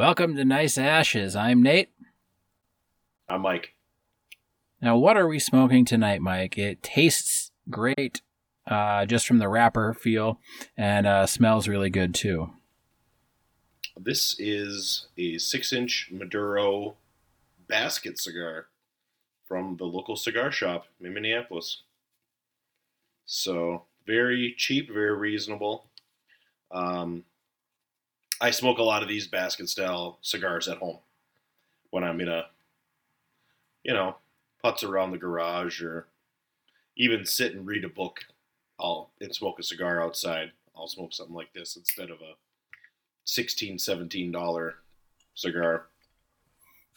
Welcome to Nice Ashes. I'm Nate. I'm Mike. Now, what are we smoking tonight, Mike? It tastes great uh, just from the wrapper feel and uh, smells really good too. This is a six inch Maduro basket cigar from the local cigar shop in Minneapolis. So, very cheap, very reasonable. Um, I smoke a lot of these basket style cigars at home when I'm in a, you know, putz around the garage or even sit and read a book. I'll and smoke a cigar outside. I'll smoke something like this instead of a 16 17 dollar cigar.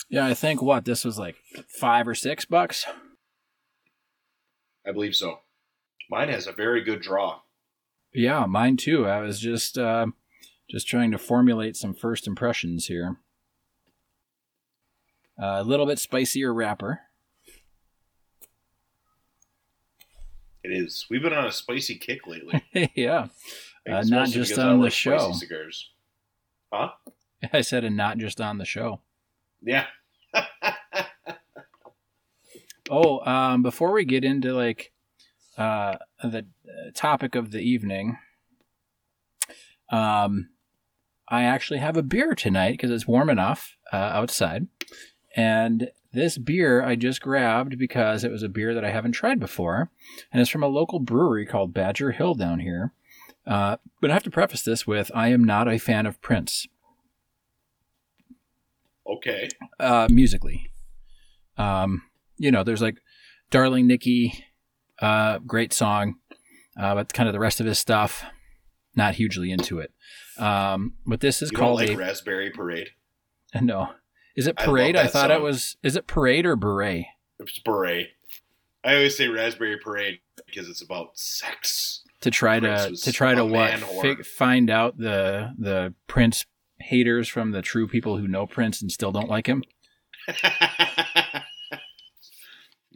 Yeah, I think what this was like five or six bucks. I believe so. Mine has a very good draw. Yeah, mine too. I was just uh, just trying to formulate some first impressions here. Uh, a little bit spicier wrapper. It is. We've been on a spicy kick lately. yeah, uh, not just on the show. Cigars. Huh? I said, and not just on the show. Yeah. Oh, um, before we get into like uh, the uh, topic of the evening, um, I actually have a beer tonight because it's warm enough uh, outside, and this beer I just grabbed because it was a beer that I haven't tried before, and it's from a local brewery called Badger Hill down here. Uh, but I have to preface this with I am not a fan of Prince okay. uh, musically. Um, you know, there's like Darling Nikki, uh, great song, uh, but kind of the rest of his stuff, not hugely into it. Um, but this is You called like a Raspberry Parade? no. Is it parade? I, that thought it was. Is it parade or beret? It's beret. I always say Raspberry Parade because it's about sex. To try to to try to what fi- find out the the Prince haters from the true people who know Prince and still don't like him.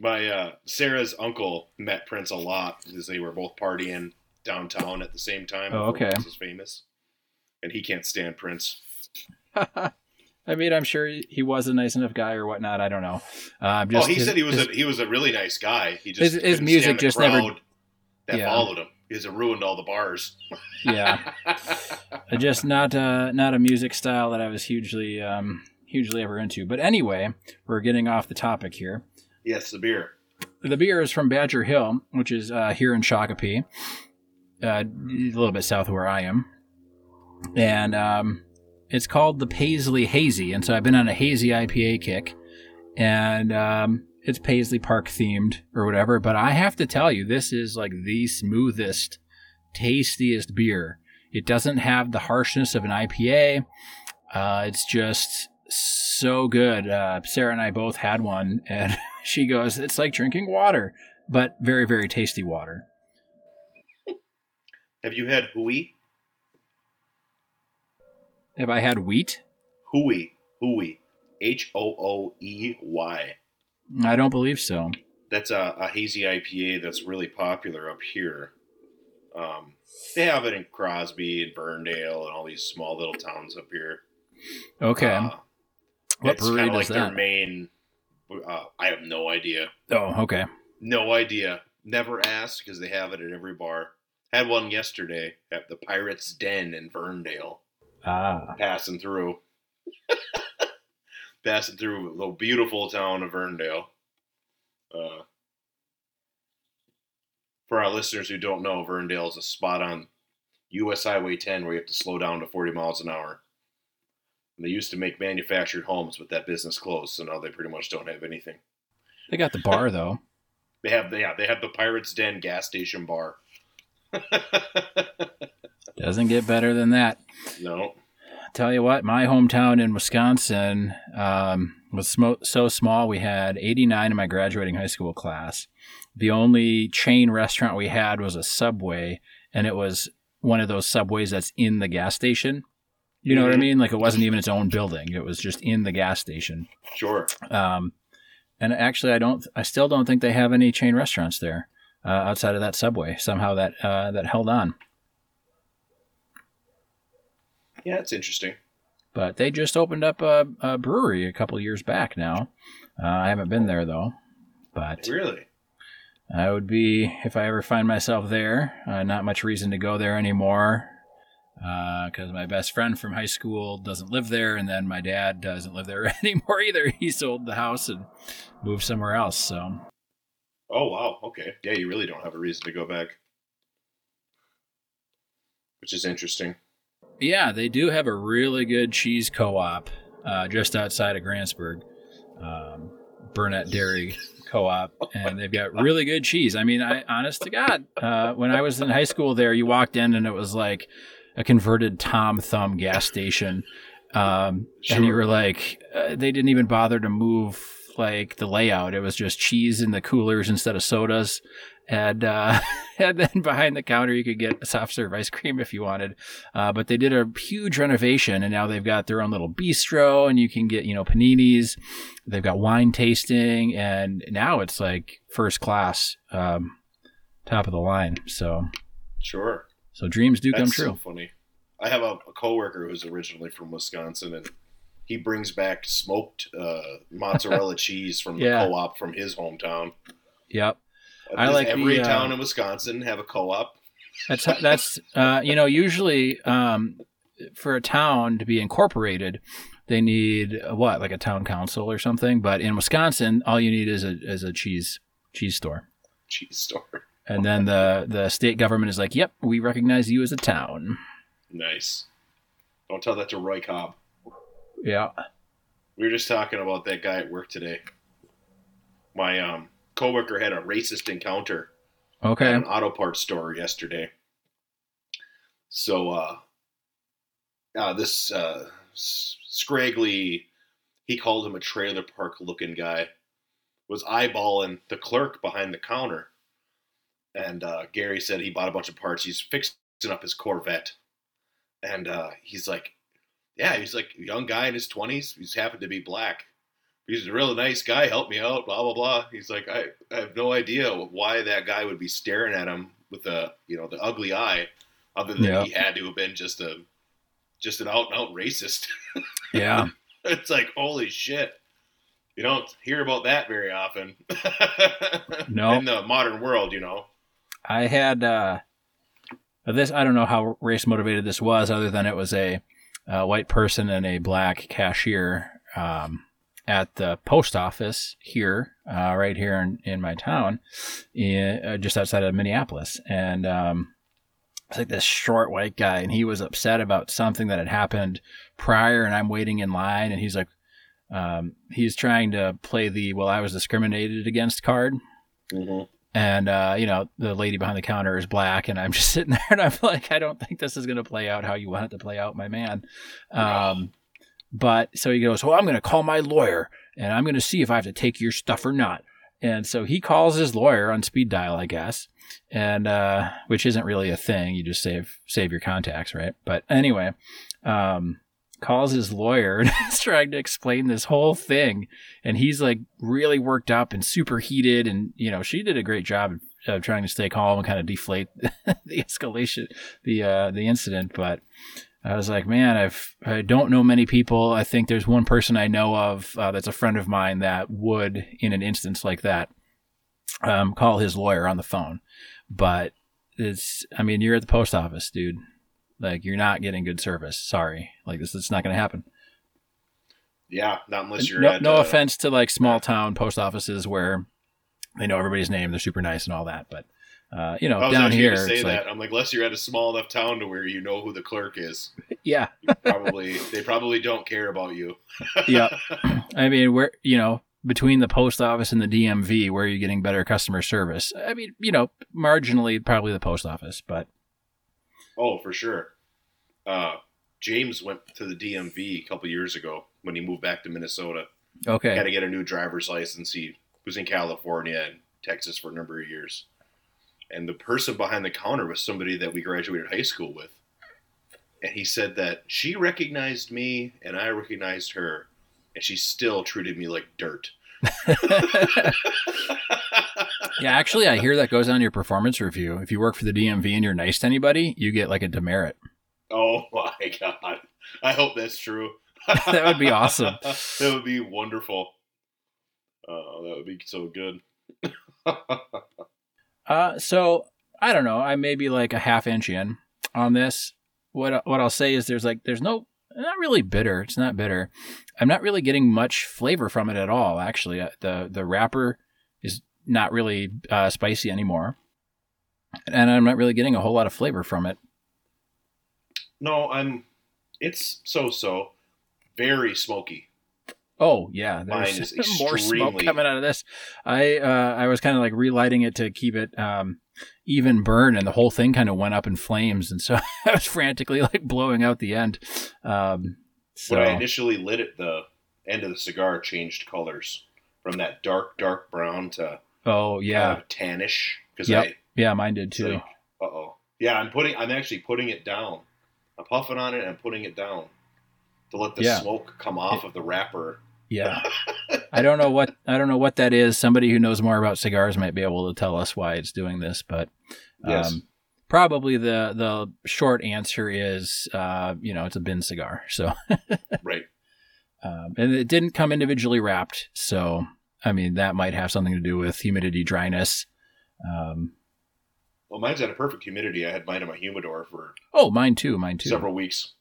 My uh, Sarah's uncle met Prince a lot because they were both partying downtown at the same time. Oh, okay. Prince was famous, and he can't stand Prince. I mean, I'm sure he was a nice enough guy or whatnot. I don't know. Uh, Oh, he his- said he was his- a he was a really nice guy. He just His- his music just never- that Yeah. followed him it ruined all the bars. yeah. Just not uh, not a music style that I was hugely um, hugely ever into. But anyway, we're getting off the topic here. yes, the beer. The beer is from Badger Hill, which is uh, here in Shakopee, uh, a little bit south of where I am, and um, it's called the Paisley Hazy. And so I've been on a hazy IPA kick, and um, it's Paisley Park themed or whatever. But I have to tell you, this is like the smoothest, tastiest beer. It doesn't have the harshness of an IPA. Uh, it's just so good. Uh, Sarah and I both had one, and she goes, "It's like drinking water, but very, very tasty water." Have you had Hooey? Have I had wheat? Hooey. Hooey. H O O E Y. I don't believe so. That's a, a hazy IPA that's really popular up here. Um, they have it in Crosby and Verndale and all these small little towns up here. Okay. Uh, what brewery kinda like does their main. Uh, I have no idea. oh, okay. No idea. Never asked because they have it at every bar. Had one yesterday at the Pirates Den in Verndale. Ah, Passing through. Passing through the beautiful town of Verndale. Uh, for our listeners who don't know, Verndale is a spot on US Highway 10 where you have to slow down to 40 miles an hour. And they used to make manufactured homes, but that business closed, so now they pretty much don't have anything. they got the bar though. They have, yeah, they have the Pirates Den gas station bar. Doesn't get better than that. no, Tell you what, my hometown in Wisconsin um, was so small. We had 89 in my graduating high school class. The only chain restaurant we had was a Subway, and it was one of those Subways that's in the gas station. You know what I Mhm. mean? Like it wasn't even its own building; it was just in the gas station. sure. Um, and actually, I don't. I still don't think they have any chain restaurants there uh, outside of that Subway. Somehow that uh, that held on. Yeah, it's interesting. but they just opened up a, a brewery a couple years back now. Uh, I haven't been there though, but Really? I would be if I ever find myself there. Uh, not much reason to go there anymore because my best friend from high school doesn't live there, and then my dad doesn't live there anymore either. He sold the house and moved somewhere else. So Oh wow. Okay. Yeah, you really don't have a reason to go back, which is interesting. yeah, they do have a really good cheese co-op uh, just outside of Grantsburg, um, Burnett Dairy Co-op, and they've got really good cheese. I mean, I honest to God, uh, when I was in high school, there you walked in and it was like a converted Tom Thumb gas station, um, and you were like, uh, they didn't even bother to move like the layout. It was just cheese in the coolers instead of sodas. And uh, and then behind the counter, you could get a soft serve ice cream if you wanted. Uh, but they did a huge renovation, and now they've got their own little bistro, and you can get you know paninis. They've got wine tasting, and now it's like first class, um, top of the line. So Sure. so dreams do come true. so funny. I have a, a coworker who's originally from Wisconsin, and he brings back smoked uh, mozzarella cheese from the Yeah. co-op from his hometown. Yep. I Does like every the, uh, town in Wisconsin have a co-op. That's that's uh, you know usually um, for a town to be incorporated, they need uh, what like a town council or something. But in Wisconsin, all you need is a is a cheese cheese store, cheese store. and then the the state government is like, "Yep, we recognize you as a town." Nice. Don't tell that to Roy Cobb. Yeah. We were just talking about that guy at work today. My um, coworker had a racist encounter at Okay. an auto parts store yesterday. So, uh, uh, this uh, scraggly, he called him a trailer park looking guy, was eyeballing the clerk behind the counter. And uh, Gary said he bought a bunch of parts. He's fixing up his Corvette. And uh, he's like, yeah, he's like a young guy in his 20s. He's happened to be black. He's a real nice guy. Help me out. Blah blah blah. He's like, I, I have no idea why that guy would be staring at him with a you know the ugly eye, other than Yeah. he had to have been just a just an out and out racist. Yeah. it's like holy shit. You don't hear about that very often. No. In the modern world, you know. I had uh, this. I don't know how race motivated this was, other than it was a, uh white person and a black cashier um, at the post office here, uh, right here in, in my town, in, uh, just outside of Minneapolis, and um, it's like this short white guy, and he was upset about something that had happened prior, and I'm waiting in line, and he's like. Um, he's trying to play the well, I was discriminated against card, Mm-hmm. And uh, you know the lady behind the counter is black and i'm just sitting there and i'm like i don't think this is going to play out how you want it to play out my man. Um, but so he goes well i'm going to call my lawyer and i'm going to see if i have to take your stuff or not. And so he calls his lawyer on speed dial i guess and uh, which isn't really a thing. You just save save your contacts right? But anyway um, calls his lawyer and is trying to explain this whole thing. And he's like really worked up and super heated and you know she did a great job of trying to stay calm and kind of deflate the escalation the uh the incident. But i was like man i've i don't know many people. I think there's one person i know of uh, that's a friend of mine that would in an instance like that um, call his lawyer on the phone. But it's i mean you're at the post office dude like you're not getting good service sorry like this is not going to happen Yeah, not unless you're no, at no uh, offense to like small town post offices where they know everybody's name, they're super nice and all that, but uh, you know, down here, say it's that. like, I'm like, unless you're at a small enough town to where you know who the clerk is, yeah, probably they probably don't care about you. yeah. I mean, where you know, between the post office and the DMV, where are you getting better customer service? I mean, you know, marginally, probably the post office, but Oh, for sure. Uh, James went to the DMV a couple years ago when he moved back to Minnesota. Okay. Got okay, to get a new driver's license. He was in California and Texas for a number of years. And the person behind the counter was somebody that we graduated high school with. And he said that she recognized me and I recognized her, and she still treated me like dirt. yeah. Actually, I hear that goes on your performance review. If you work for the DMV and you're nice to anybody, you get like a demerit. oh my god. I hope that's true. that would be awesome. that would be wonderful. Oh, that would be so good. uh, so I don't know. I may be like a half inch in on this. What what I'll say is there's like there's no not really bitter. It's not bitter. I'm not really getting much flavor from it at all. Actually, Uh, the the wrapper not really uh, spicy anymore, and I'm not really getting a whole lot of flavor from it. no, I'm. It's so so. Very smoky. Oh yeah, Mine there's is more smoke coming out of this. I uh, I was kind of like relighting it to keep it um, even burn, and the whole thing kind of went up in flames, and so I was frantically like blowing out the end. Um, so When I initially lit it, the end of the cigar changed colors from that dark dark brown to oh yeah, tannish. Because Yep. I yeah, mine did too. like, uh oh. Yeah, I'm putting. I'm actually putting it down. I'm puffing on it and putting it down to let the Yeah. smoke come off of the wrapper. Yeah, I don't know what I don't know what that is. Somebody who knows more about cigars might be able to tell us why it's doing this, but um, Yes. probably the the short answer is uh, you know it's a bin cigar. So Right. um, and it didn't come individually wrapped, so I mean that might have something to do with humidity, dryness. Um, Well, mine's at a perfect humidity. I had mine in my humidor for oh, mine too, mine too. several weeks.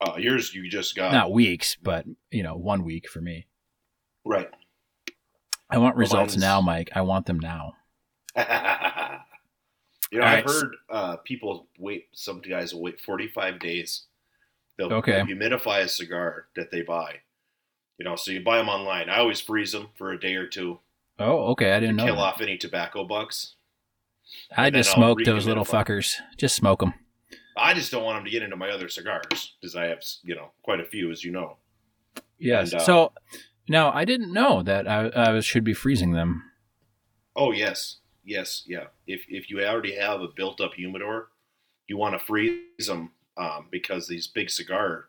Uh, yours, you just got Not weeks, but you know, one week for me. right. I want results now, Mike. I want them now. you know, All I've right. heard uh, people wait. Some guys will wait 45 days. They'll, Okay. they'll humidify a cigar that they buy. You know, so you buy them online. I always freeze them for a day or two Oh, okay. I didn't know. kill that. off any tobacco bugs. I and just smoke those little fuckers. Just smoke them. I just don't want them to get into my other cigars because I have, you know, quite a few, as you know. Yes. And, uh, so now I didn't know that I, I should be freezing them. Oh yes, yes, yeah. If if you already have a built-up humidor, you want to freeze them um, because these big cigar,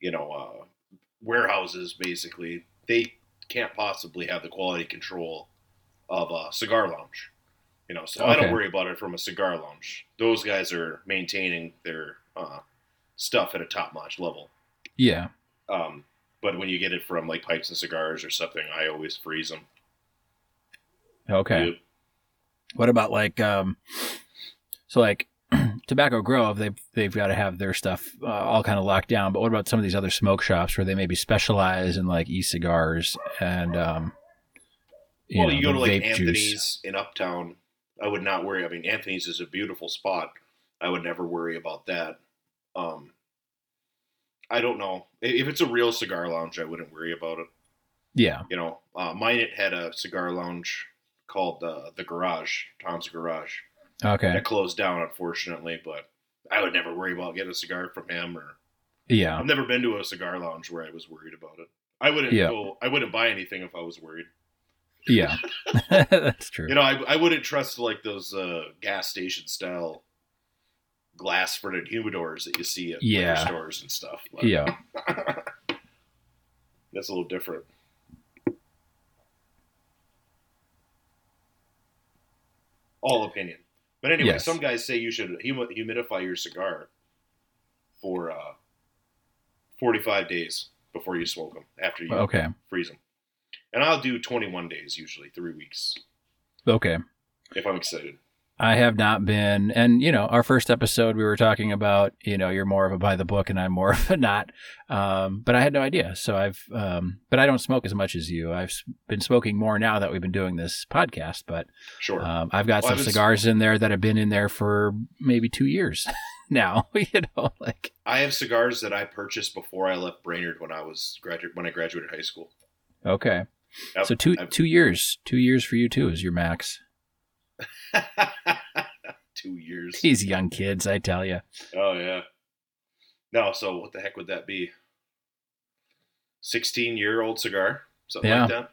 you know, uh, warehouses basically they can't possibly have the quality control of a cigar lounge. You know, so I don't worry about it from a cigar lounge. Those guys are maintaining their uh, stuff at a top-notch level. Yeah. Um, but when you get it from like pipes and cigars or something, I always freeze them. Okay. What about like um, so like Tobacco Grove? They've they've got to have their stuff uh, all kind of locked down. But what about some of these other smoke shops where they maybe specialize in like e-cigars and um, you well, know, you go to like Anthony's juice? in Uptown. I would not worry. I mean, Anthony's is a beautiful spot. I would never worry about that. Um, I don't know if it's a real cigar lounge. I wouldn't worry about it. Yeah. You know, uh, mine it had a cigar lounge called uh, the Garage, Tom's Garage. Okay. That closed down, unfortunately. But I would never worry about getting a cigar from him. Or Yeah. I've never been to a cigar lounge where I was worried about it. I wouldn't Yeah. go. I wouldn't buy anything if I was worried. Yeah. That's true. You know, I, I wouldn't trust like those uh, gas station style glass fronted humidors that you see at Yeah. stores and stuff. But Yeah. that's a little different. All opinion, but anyway, Yes. some guys say you should humi- humidify your cigar for uh, forty-five days before you smoke them. After you Okay. freeze them, and I'll do twenty-one days usually, three weeks Okay. if I'm excited. I have not been, and you know, our first episode we were talking about, you know, you're more of a by the book and I'm more of a not. Um, but I had no idea. So I've, um, but I don't smoke as much as you. I've been smoking more now that we've been doing this podcast. But Sure. um, I've got Well, some cigars in there that have been in there for maybe two years now. you know, like I have cigars that I purchased before I left Brainerd when I was graduate when I graduated high school. okay, Yep. so 2 I've- two years, two years for you too is your max. Two years. These young kids, I tell you. Oh yeah. No, so what the heck would that be? Sixteen year old cigar, something Yeah. like that.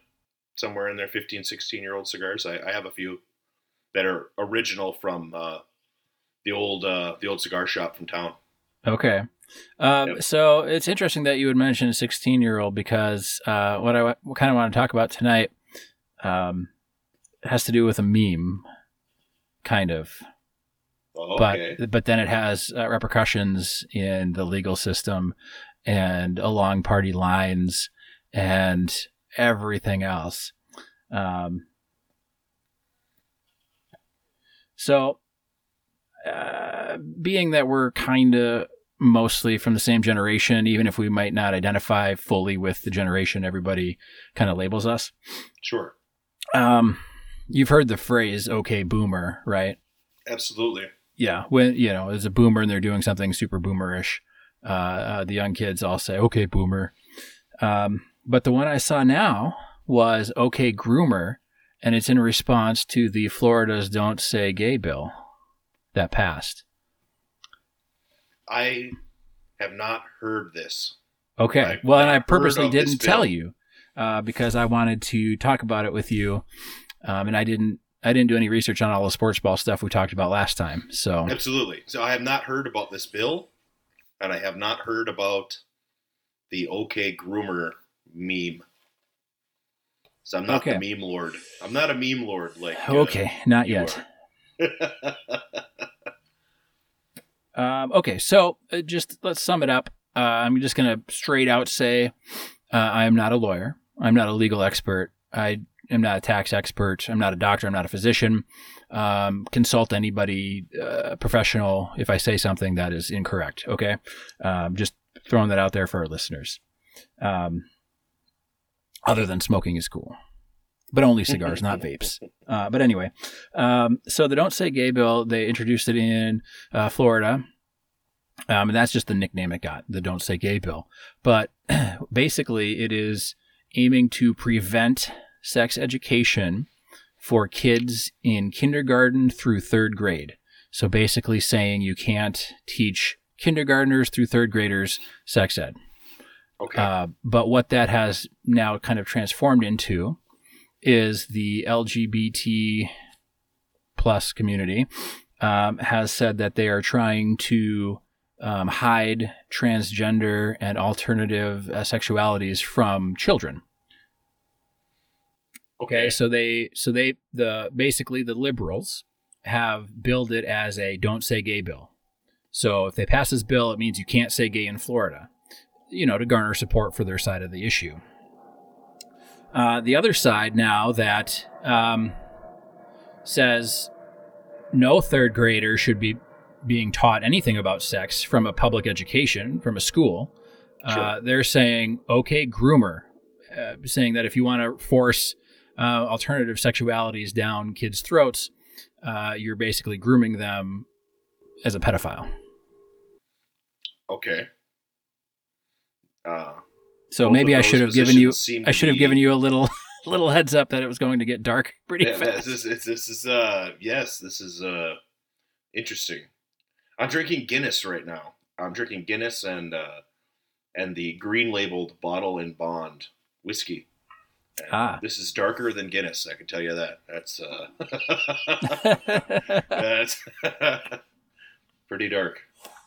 Somewhere in there, 15, 16 year old cigars. I, I have a few that are original from uh, the old uh, the old cigar shop from town. Okay. Um, Yep. So it's interesting that you would mention a 16 year old because uh, what I kind of want to talk about tonight um, has to do with a meme, kind of. Oh, okay. but but then it has uh, repercussions in the legal system and along party lines and everything else. Um, so, uh, being that we're kind of mostly from the same generation, even if we might not identify fully with the generation everybody kind of labels us. Sure. Um, you've heard the phrase "okay, boomer," right? Absolutely. Yeah, when you know, as a boomer and they're doing something super boomerish, uh, uh, the young kids all say, "Okay, boomer." Um, but the one I saw now was "Okay, groomer," and it's in response to the Florida's "Don't Say Gay" bill that passed. I have not heard this. Okay, I've well, and I purposely didn't tell you uh, because I wanted to talk about it with you, um, and I didn't. I didn't do any research on all the sports ball stuff we talked about last time. So Absolutely. So I have not heard about this bill, and I have not heard about the OK Groomer meme. So I'm not Okay. the meme lord. I'm not a meme lord like. uh, okay, not yet. Um, okay, so uh, just let's sum it up. Uh, I'm just going to straight out say uh, I am not a lawyer. I'm not a legal expert. I am not a tax expert. I'm not a doctor. I'm not a physician. Um, consult anybody uh, professional if I say something that is incorrect. Okay, um, just throwing that out there for our listeners. Um, other than smoking is cool, but only cigars, not vapes. Uh, but anyway, um, so the Don't Say Gay bill, they introduced it in uh, Florida. Um, and that's just the nickname it got, the Don't Say Gay bill. But basically, it is aiming to prevent sex education for kids in kindergarten through third grade. So basically, saying you can't teach kindergartners through third graders sex ed. okay. Uh, but what that has now kind of transformed into is the LGBT plus community um, has said that they are trying to um, hide transgender and alternative uh, sexualities from children. Okay, so they so they the basically the liberals have billed it as a don't say gay bill. So if they pass this bill, it means you can't say gay in Florida you know, to garner support for their side of the issue. Uh, the other side now that um, says no third grader should be being taught anything about sex from a public education, from a school. Uh, Sure. they're saying, okay, groomer, uh, saying that if you want to force uh, alternative sexualities down kids' throats, uh, you're basically grooming them as a pedophile. okay. Uh, So maybe I should have given you I should have given you a little little heads up that it was going to get dark pretty yeah, fast. this is this is uh yes, this is uh interesting. I'm drinking Guinness right now. I'm drinking Guinness and uh and the green labeled bottled in bond whiskey. Ah. This is darker than Guinness, I can tell you that. That's uh that's pretty dark.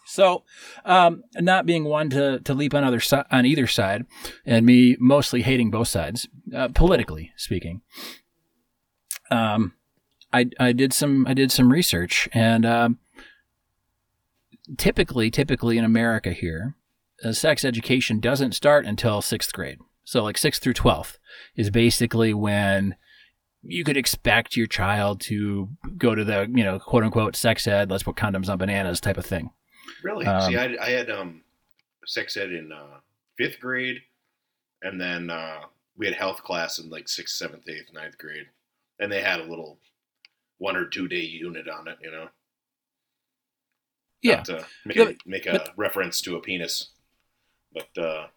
so, um, not being one to, to leap on other si- on either side, and me mostly hating both sides, uh, politically speaking. Um, I I did some I did some research, and um, typically typically in America here, uh, sex education doesn't start until sixth grade. So like sixth through twelfth is basically when you could expect your child to go to the you know quote unquote sex ed, let's put condoms on bananas type of thing. Really? Um, See, I, I had um, sex ed in uh, fifth grade, and then uh, we had health class in like sixth, seventh, eighth, ninth grade, and they had a little one or two day unit on it. You know, Yeah, Not to make, Yeah, a, make a reference to a penis, but uh,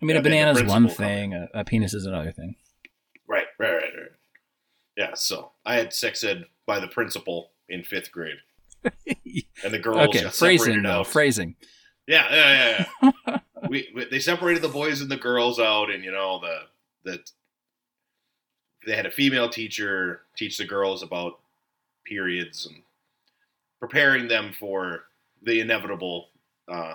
I mean a the banana's one thing, a, a penis is another thing. right, right, right, right. Yeah, so I had sex ed by the principal in fifth grade, and the girls okay, phrasing though, out. phrasing. Yeah, yeah, yeah. yeah. we, we they separated the boys and the girls out, and you know the the they had a female teacher teach the girls about periods and preparing them for the inevitable. Uh,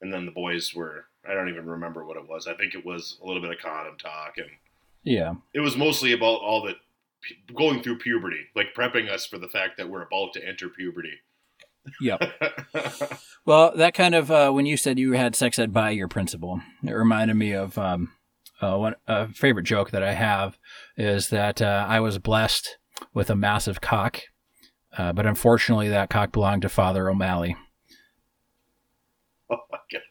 and then the boys were I don't even remember what it was. I think it was a little bit of condom talk, and Yeah, it was mostly about all the pu- going through puberty, like prepping us for the fact that we're about to enter puberty. Yep. Well, that kind of uh, when you said you had sex ed by your principal, it reminded me of um, uh, one a favorite joke that I have is that uh, I was blessed with a massive cock, uh, but unfortunately that cock belonged to Father O'Malley. oh my god.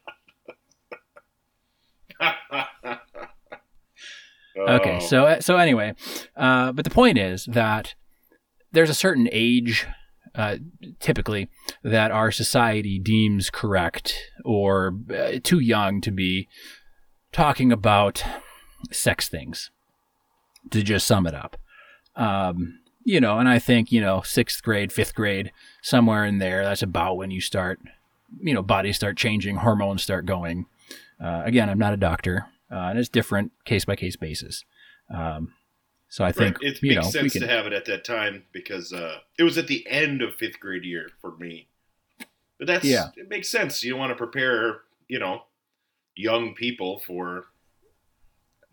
Okay, so so anyway, uh, but the point is that there's a certain age, uh, typically, that our society deems correct or uh, too young to be talking about sex things. To just sum it up, um, you know, and I think you know sixth grade, fifth grade, somewhere in there. That's about when you start, you know, bodies start changing, hormones start going. Uh, again, I'm not a doctor, uh, and it's different case by case basis. Um, so I think right. it makes know sense can. to have it at that time because uh, it was at the end of fifth grade year for me. But that's Yeah. it makes sense. You want to prepare, you know, young people for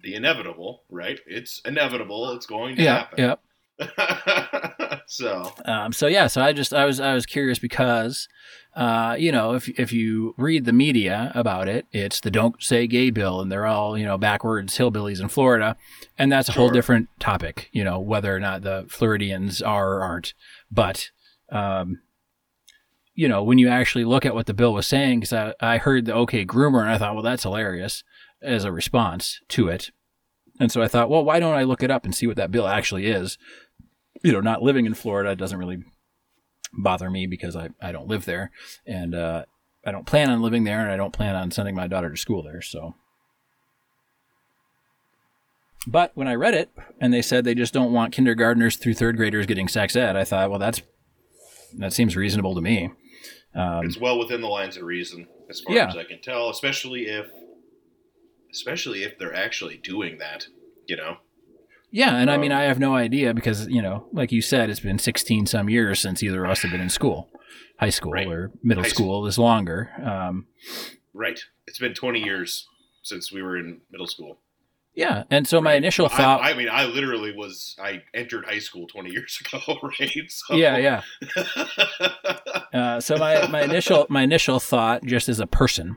the inevitable, right? It's inevitable. It's going to yeah, happen. yeah. so Um, so yeah, so I just I was I was curious because, uh, you know, if if you read the media about it, it's the "Don't Say Gay" bill, and they're all you know backwards hillbillies in Florida, and that's a whole different topic. You know, whether or not the Floridians are or aren't, but. Um, you know, when you actually look at what the bill was saying, because I, I heard the OK groomer and I thought, well, that's hilarious as a response to it. And so I thought, well, why don't I look it up and see what that bill actually is? You know, not living in Florida doesn't really bother me because I, I don't live there and uh, I don't plan on living there and I don't plan on sending my daughter to school there. So, but when I read it and they said they just don't want kindergartners through third graders getting sex ed, I thought, well, that's that seems reasonable to me. Um, it's well within the lines of reason, as far Yeah. as I can tell. Especially if, especially if they're actually doing that. You know. Yeah, and I mean, Um, I have no idea because you know, like you said, it's been 16 some years since either of us have been in school. High school Right. or middle High school is longer. Um, Right. It's been 20 years since we were in middle school. yeah, and so my initial I- thought, I, mean, I literally was. I entered high school 20 years ago, right? So, yeah, yeah. Uh, so my, my initial my initial thought, just as a person,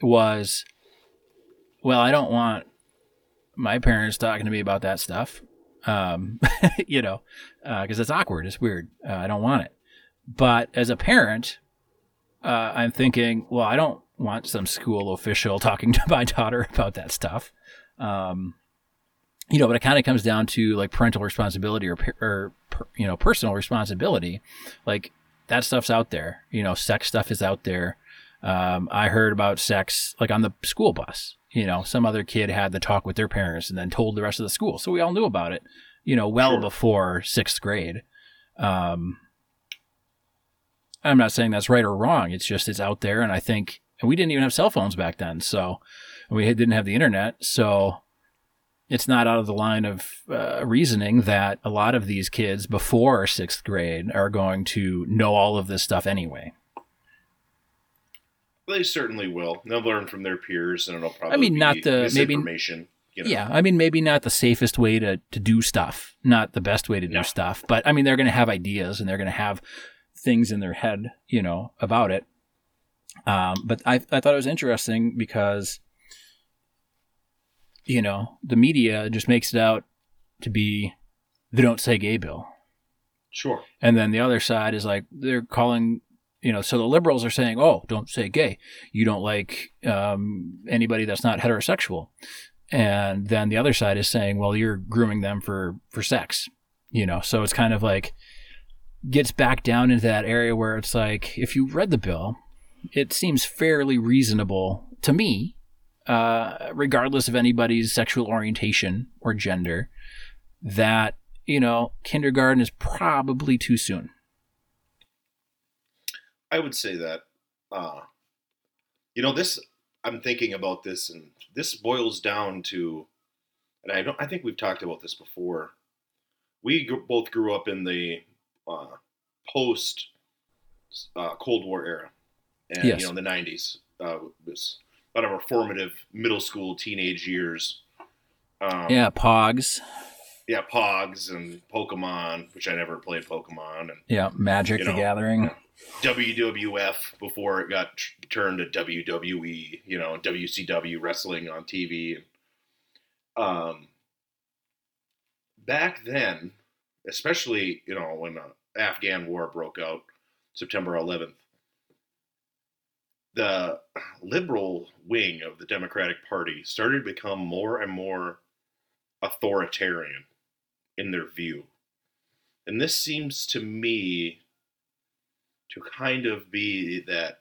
was, well, I don't want my parents talking to me about that stuff, um, you know, because it's awkward, it's weird. Uh, I don't want it. But as a parent, uh, I'm thinking, well, I don't want some school official talking to my daughter about that stuff. Um, you know, but it kind of comes down to like parental responsibility or, or you know, personal responsibility. Like that stuff's out there. You know, sex stuff is out there. Um, I heard about sex like on the school bus. You know, some other kid had the talk with their parents and then told the rest of the school. So we all knew about it, you know, well Sure. before sixth grade. Um, I'm not saying that's right or wrong. It's just it's out there, and I think, and we didn't even have cell phones back then, so we didn't have the internet, so it's not out of the line of uh, reasoning that a lot of these kids before sixth grade are going to know all of this stuff anyway. They certainly will. They'll learn from their peers, and it'll probably. I mean, be not the- maybe-. You know? Yeah, I mean, maybe not the safest way to, to do stuff, not the best way to do No. stuff, but I mean, they're going to have ideas and they're going to have things in their head, you know, about it. Um, but I, I thought it was interesting because, you know, the media just makes it out to be the don't say gay bill. Sure. And then the other side is like, they're calling, you know, so the liberals are saying, oh, don't say gay. You don't like um, anybody that's not heterosexual. And then the other side is saying, well, you're grooming them for, for sex, you know? So it's kind of like, gets back down into that area where it's like, if you read the bill, it seems fairly reasonable to me, uh, regardless of anybody's sexual orientation or gender, that, you know, kindergarten is probably too soon. I would say that. Uh, you know, this. I'm thinking about this, and this boils down to, and I don't. I think we've talked about this before. We gr- both grew up in the uh, post uh, Cold War era, and Yes. you know, in the '90s uh, was a lot of our formative middle school, teenage years. Um, Yeah, Pogs. yeah, Pogs and Pokemon, which I never played Pokemon, and Yeah, Magic You the know, Gathering. WWF before it got turned to WWE, you know, WCW wrestling on TV. Um, back then, especially you know when the Afghan War broke out, September 11th, the liberal wing of the Democratic Party started to become more and more authoritarian in their view, and this seems to me to kind of be that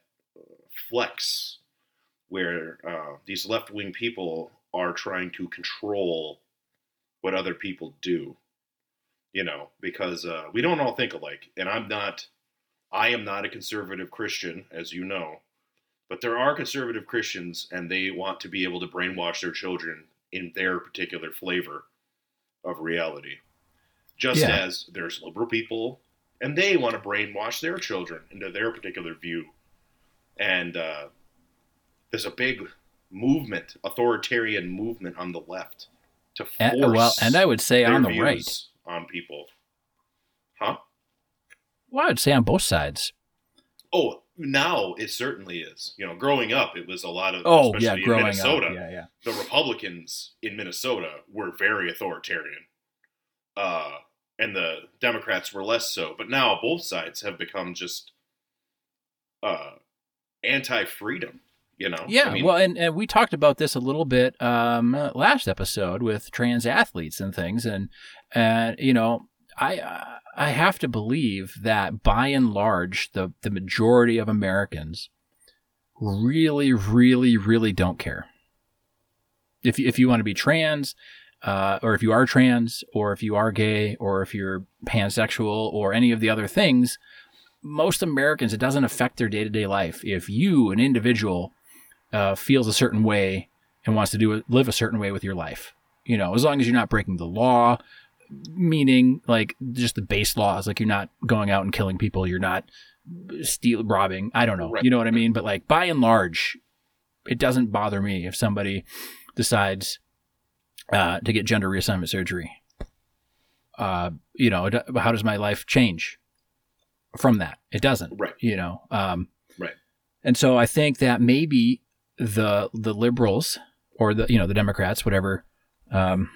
flex where uh, these left wing people are trying to control what other people do. You know, because uh, we don't all think alike, and I'm not. I am not a conservative Christian, as you know, but there are conservative Christians, and they want to be able to brainwash their children in their particular flavor of reality. Just Yeah. as there's liberal people and they want to brainwash their children into their particular view. And uh, there's a big movement, authoritarian movement on the left to force And, well, and I would say on the right. on people. Huh? Well, I would say on both sides. Oh, now it certainly is. You know, growing up, it was a lot of, Oh, especially yeah, in growing Minnesota. up. Yeah, yeah. the Republicans in Minnesota were very authoritarian, uh, and the Democrats were less so. But now both sides have become just uh, anti-freedom. You know? Yeah, I mean, well, and, and we talked about this a little bit um, last episode with trans athletes and things, and and you know, I I have to believe that by and large, the the majority of Americans really, really, really don't care. If you, if you want to be trans, uh, or if you are trans, or if you are gay, or if you're pansexual, or any of the other things, most Americans, it doesn't affect their day to day life. If you, an individual, uh, feels a certain way and wants to do it, live a certain way with your life. You know, as long as you're not breaking the law, meaning like just the base laws, like you're not going out and killing people, you're not steal robbing. I don't know, Right. you know what I mean. But like by and large, it doesn't bother me if somebody decides uh, to get gender reassignment surgery. Uh, you know, how does my life change from that? It doesn't right. you know um, Right. and so i think that maybe the the liberals or the you know the democrats whatever um,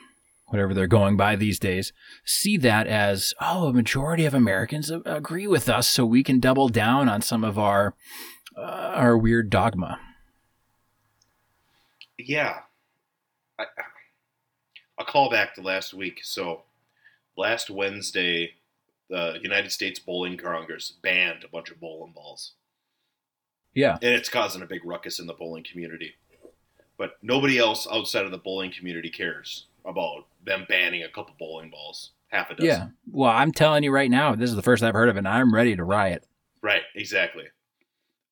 whatever they're going by these days see that as oh a majority of americans agree with us so we can double down on some of our uh, our weird dogma Yeah. I, I'll call back to last week. So, last Wednesday, the United States Bowling Congress banned a bunch of bowling balls. yeah and it's causing a big ruckus in the bowling community. But nobody else outside of the bowling community cares about them banning a couple bowling balls, half a dozen. yeah well i'm telling you right now this is the first i've heard of it and i'm ready to riot Right, exactly.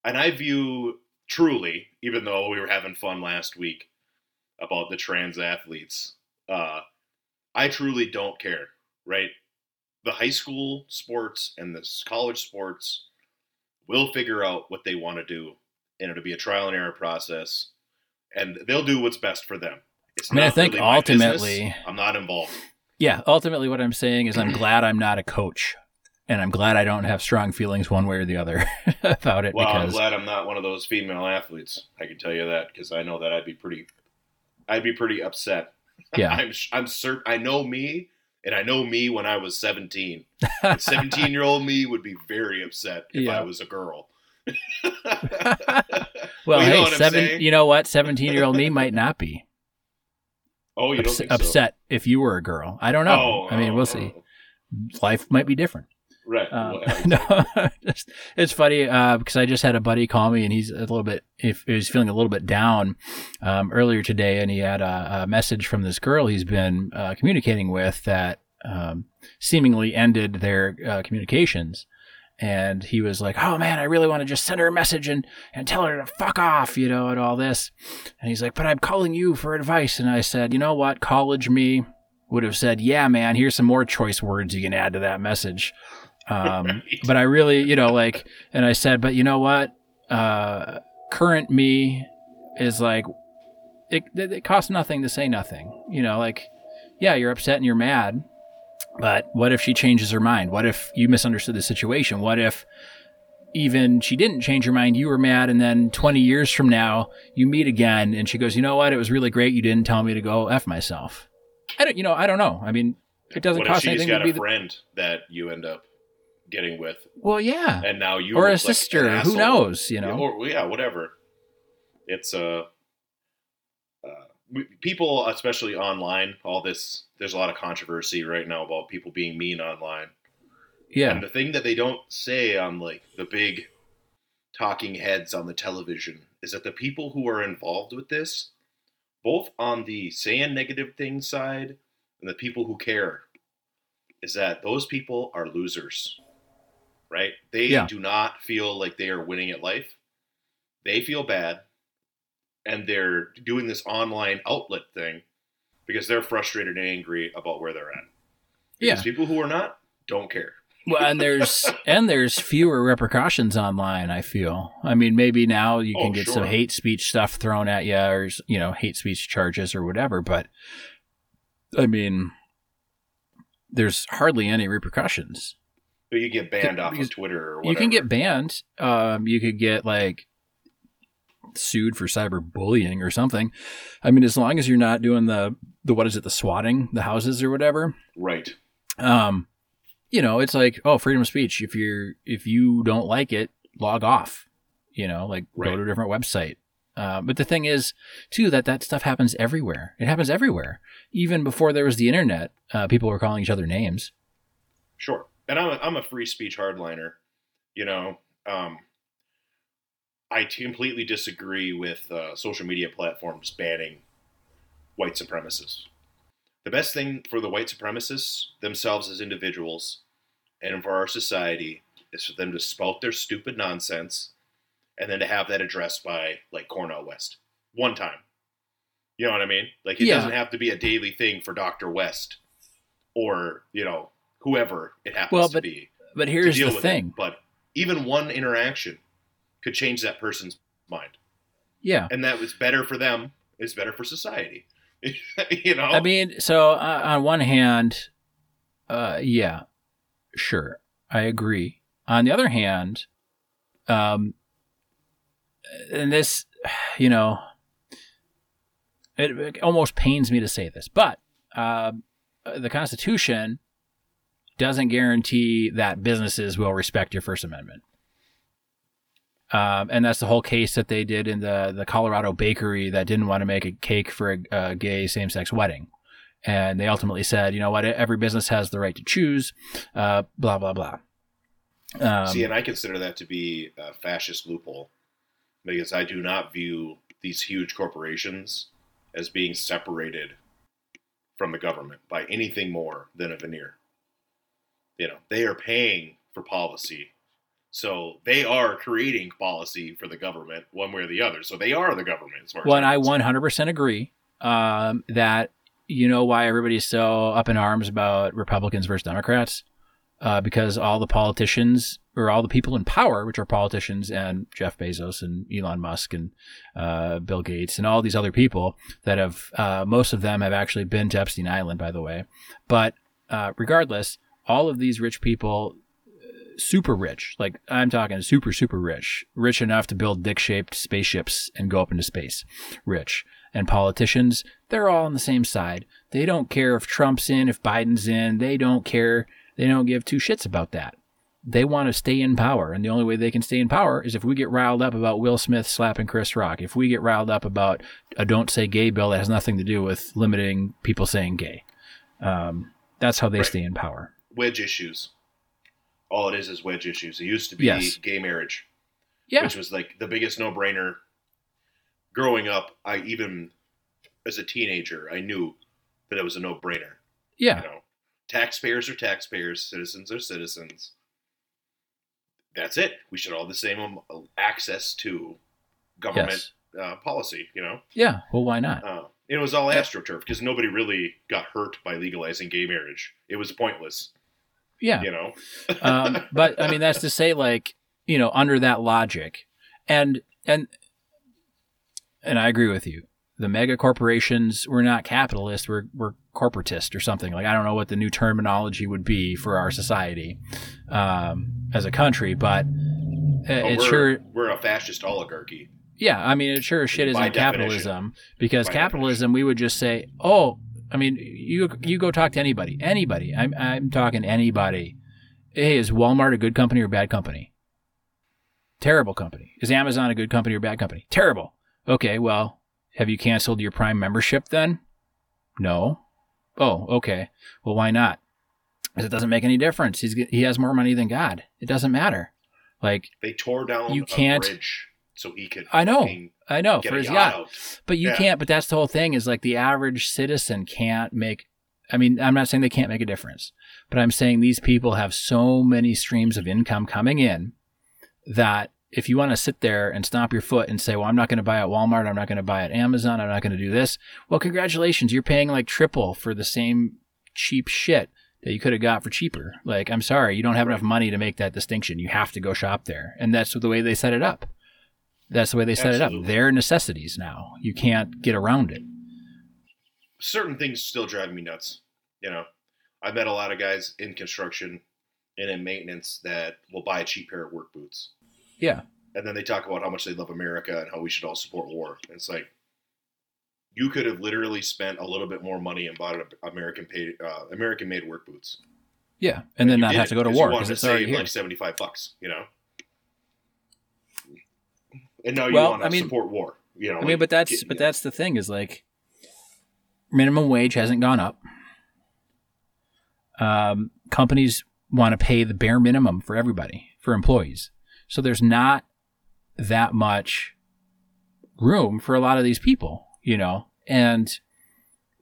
And I view truly, even though we were having fun last week about the trans athletes, uh, I truly don't care, right? The high school sports and the college sports will figure out what they want to do, and it'll be a trial and error process, and they'll do what's best for them. It's I mean, I think really ultimately- I'm not involved. yeah ultimately what i'm saying is i'm glad i'm not a coach and i'm glad i don't have strong feelings one way or the other about it Well, I'm glad I'm not one of those female athletes. I can tell you that because I know that I'd be pretty, I'd be pretty upset. Yeah. I'm I'm certain. I know me, and I know me when I was 17. 17 year old me would be very upset if Yeah. I was a girl. Well, you know hey, seven. You know what? Seventeen-year-old me might not be oh, you don't ups- so? upset if you were a girl. I don't know. Oh, I mean, oh, we'll oh. see. Life might be different. Right. Um, no, just, it's funny uh, because I just had a buddy call me, and he's a little bit. If he was feeling a little bit down um, earlier today, and he had a, a message from this girl he's been uh, communicating with that um, seemingly ended their uh, communications. And he was like, "Oh man, I really want to just send her a message and and tell her to fuck off, you know, and all this." And he's like, "But I'm calling you for advice." And I said, "You know what? College me would have said, "Yeah, man, here's some more choice words you can add to that message." Um, Right. But I really, you know, like, and I said, "But you know what? Uh, current me is like, it, it, it costs nothing to say nothing. You know, like, yeah, you're upset and you're mad, But what if she changes her mind? What if you misunderstood the situation? What if even she didn't change her mind, you were mad, and then 20 years from now, you meet again, and she goes, You know what? It was really great. You didn't tell me to go F myself. I don't, you know, I don't know. I mean, it doesn't what cost if she's anything got to be a the. friend that you end up getting with, Well, yeah. and now you Or a like sister. Who knows? You Yeah, know? or yeah, whatever. It's uh, uh, people, especially online, all this. There's a lot of controversy right now about people being mean online. Yeah. And the thing that they don't say on like the big talking heads on the television is that the people who are involved with this, both on the saying negative things side and the people who care, is that those people are losers. Right? They Yeah. do not feel like they are winning at life. They feel bad and they're doing this online outlet thing because they're frustrated and angry about where they're at. Yeah. People who are not don't care. well, and there's and there's fewer repercussions online. I feel. I mean, maybe now you can Oh, get sure. some hate speech stuff thrown at you, or you know, hate speech charges or whatever. But I mean, there's hardly any repercussions. But you get banned off of Twitter or whatever. You can get banned. Um, you could get like sued for cyberbullying or something. I mean, as long as you're not doing the the what is it, the swatting the houses or whatever. right. um you know it's like oh freedom of speech if you're if you don't like it log off you know like go to a different website uh, but the thing is too that that stuff happens everywhere it happens everywhere even before there was the internet uh, people were calling each other names Sure. And I'm a, I'm a free speech hardliner. You know, um, I completely disagree with uh, social media platforms banning white supremacists. The best thing for the white supremacists themselves as individuals and for our society is for them to spout their stupid nonsense and then to have that addressed by like Cornel West one time. You know what I mean? Like it Yeah. doesn't have to be a daily thing for Dr. West or, you know, whoever it happens Well, to be. but here's the thing It. But even one interaction could change that person's mind. yeah And that was better for them, it's better for society. you know? I mean, so uh, on one hand, uh, yeah, sure, I agree. On the other hand, um, and this, you know, it, it almost pains me to say this, but um the Constitution doesn't guarantee that businesses will respect your First Amendment. Um, and that's the whole case that they did in the, the Colorado bakery that didn't want to make a cake for a, a gay same sex wedding. And they ultimately said, you know what, every business has the right to choose, uh, blah, blah, blah. Um, See, and I consider that to be a fascist loophole because I do not view these huge corporations as being separated from the government by anything more than a veneer. You know, they are paying for policy. So they are creating policy for the government one way or the other. So they are the government as well, and I 100% agree um, that you know why everybody's so up in arms about Republicans versus Democrats? Uh, because all the politicians or all the people in power, which are politicians and Jeff Bezos and Elon Musk and uh, Bill Gates and all these other people that have, uh, most of them have actually been to Epstein Island, by the way. But uh, regardless, all of these rich people, super rich, like I'm talking super, super rich, rich enough to build dick shaped spaceships and go up into space, rich. And politicians, they're all on the same side. They don't care if Trump's in, if Biden's in. They don't care. They don't give two shits about that. They want to stay in power. And the only way they can stay in power is if we get riled up about Will Smith slapping Chris Rock. If we get riled up about a don't say gay bill that has nothing to do with limiting people saying gay. Um, that's how they Right. stay in power. Wedge issues. All it is is wedge issues. It used to be Yes. gay marriage. Yeah. which was like the biggest no-brainer growing up i even as a teenager i knew that it was a no-brainer Yeah. you know taxpayers are taxpayers citizens are citizens that's it we should all have the same um, access to government Yes. uh, policy you know Yeah. Well, why not? uh, it was all astroturf because nobody really got hurt by legalizing gay marriage it was pointless Yeah. you know um, but I mean, that's to say, like, you know, under that logic, and and and I agree with you. the mega corporations we're not capitalist we're we're corporatist or something like i don't know what the new terminology would be for our society um, as a country but uh, it sure we're a fascist oligarchy. yeah i mean it sure as shit isn't definition. capitalism because By capitalism we would just say oh i mean you you go talk to anybody anybody i'm i'm talking anybody hey is walmart a good company or bad company terrible company is amazon a good company or bad company terrible okay well have you canceled your Prime membership then? No. Oh, okay. Well, why not? 'Cause It doesn't make any difference. He's he has more money than God. It doesn't matter. Like They tore down You can't- bridge so he could. I know. I know for his yacht yacht, but you Yeah. can't. But that's the whole thing. Is like the average citizen can't make. I mean, I'm not saying they can't make a difference, but I'm saying these people have so many streams of income coming in that if you want to sit there and stomp your foot and say, well, I'm not going to buy at Walmart, I'm not going to buy at Amazon, I'm not going to do this, well, congratulations, you're paying like triple for the same cheap shit that you could have got for cheaper. Like, I'm sorry, you don't have enough money to make that distinction. You have to go shop there. And that's the way they set it up. That's the way they set it up. Absolutely. They're necessities now. You can't get around it. Certain things still drive me nuts. You know, I've met a lot of guys in construction and in maintenance that will buy a cheap pair of work boots. Yeah. and then they talk about how much they love America and how we should all support war. And it's like you could have literally spent a little bit more money and bought American paid uh, American made work boots, Yeah. And then not have to go to war because it's already like seventy five bucks, you know. And now you Well, want to I mean- support war, you know. I mean, like, but that's but that's the thing is like minimum wage hasn't gone up. Um, companies want to pay the bare minimum for everybody for employees, so there's not that much room for a lot of these people, you know, and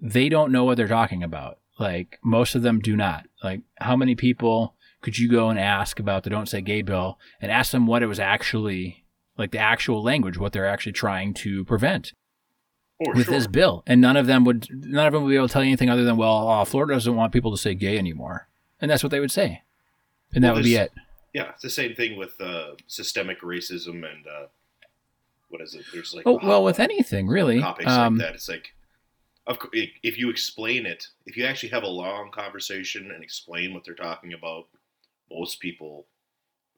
they don't know what they're talking about. Like most of them do not. Like how many people could you go and ask about the "Don't Say Gay" bill and ask them what it was actually like the actual language, what they're actually trying to prevent oh, with sure. this bill, and none of them would none of them would be able to tell you anything other than, well, uh, Florida doesn't want people to say gay anymore, and that's what they would say, and that would be it. Yeah, it's the same thing with uh, systemic racism and uh, what is it? There's like Oh well, with anything really, topics um, like that. It's like, of course, if you explain it, if you actually have a long conversation and explain what they're talking about, most people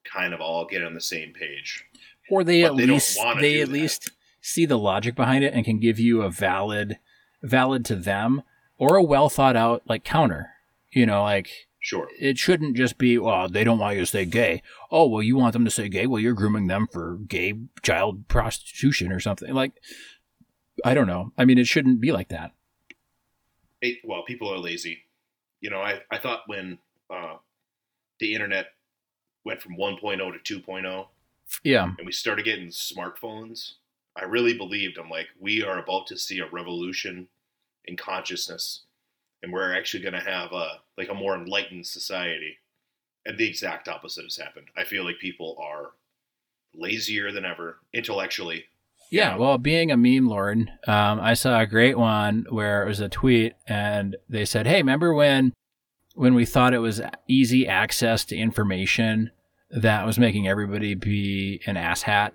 kind of all get on the same page. Or they but at they least they at that. least see the logic behind it and can give you a valid, valid to them or a well thought out like counter. You know, like Sure. it shouldn't just be, well, they don't want you to say gay. Oh, well, you want them to say gay? Well, you're grooming them for gay child prostitution or something. Like, I don't know. I mean, it shouldn't be like that. It, well, people are lazy. You know, I, I thought when uh, the internet went from 1.0 to 2.0 Yeah. and we started getting smartphones, I really believed I'm like, we are about to see a revolution in consciousness and we're actually going to have a like a more enlightened society. And the exact opposite has happened. I feel like people are lazier than ever intellectually. Yeah, well, being a meme lord, um, I saw a great one where it was a tweet, and they said, "Hey, remember when when we thought it was easy access to information that was making everybody be an asshat?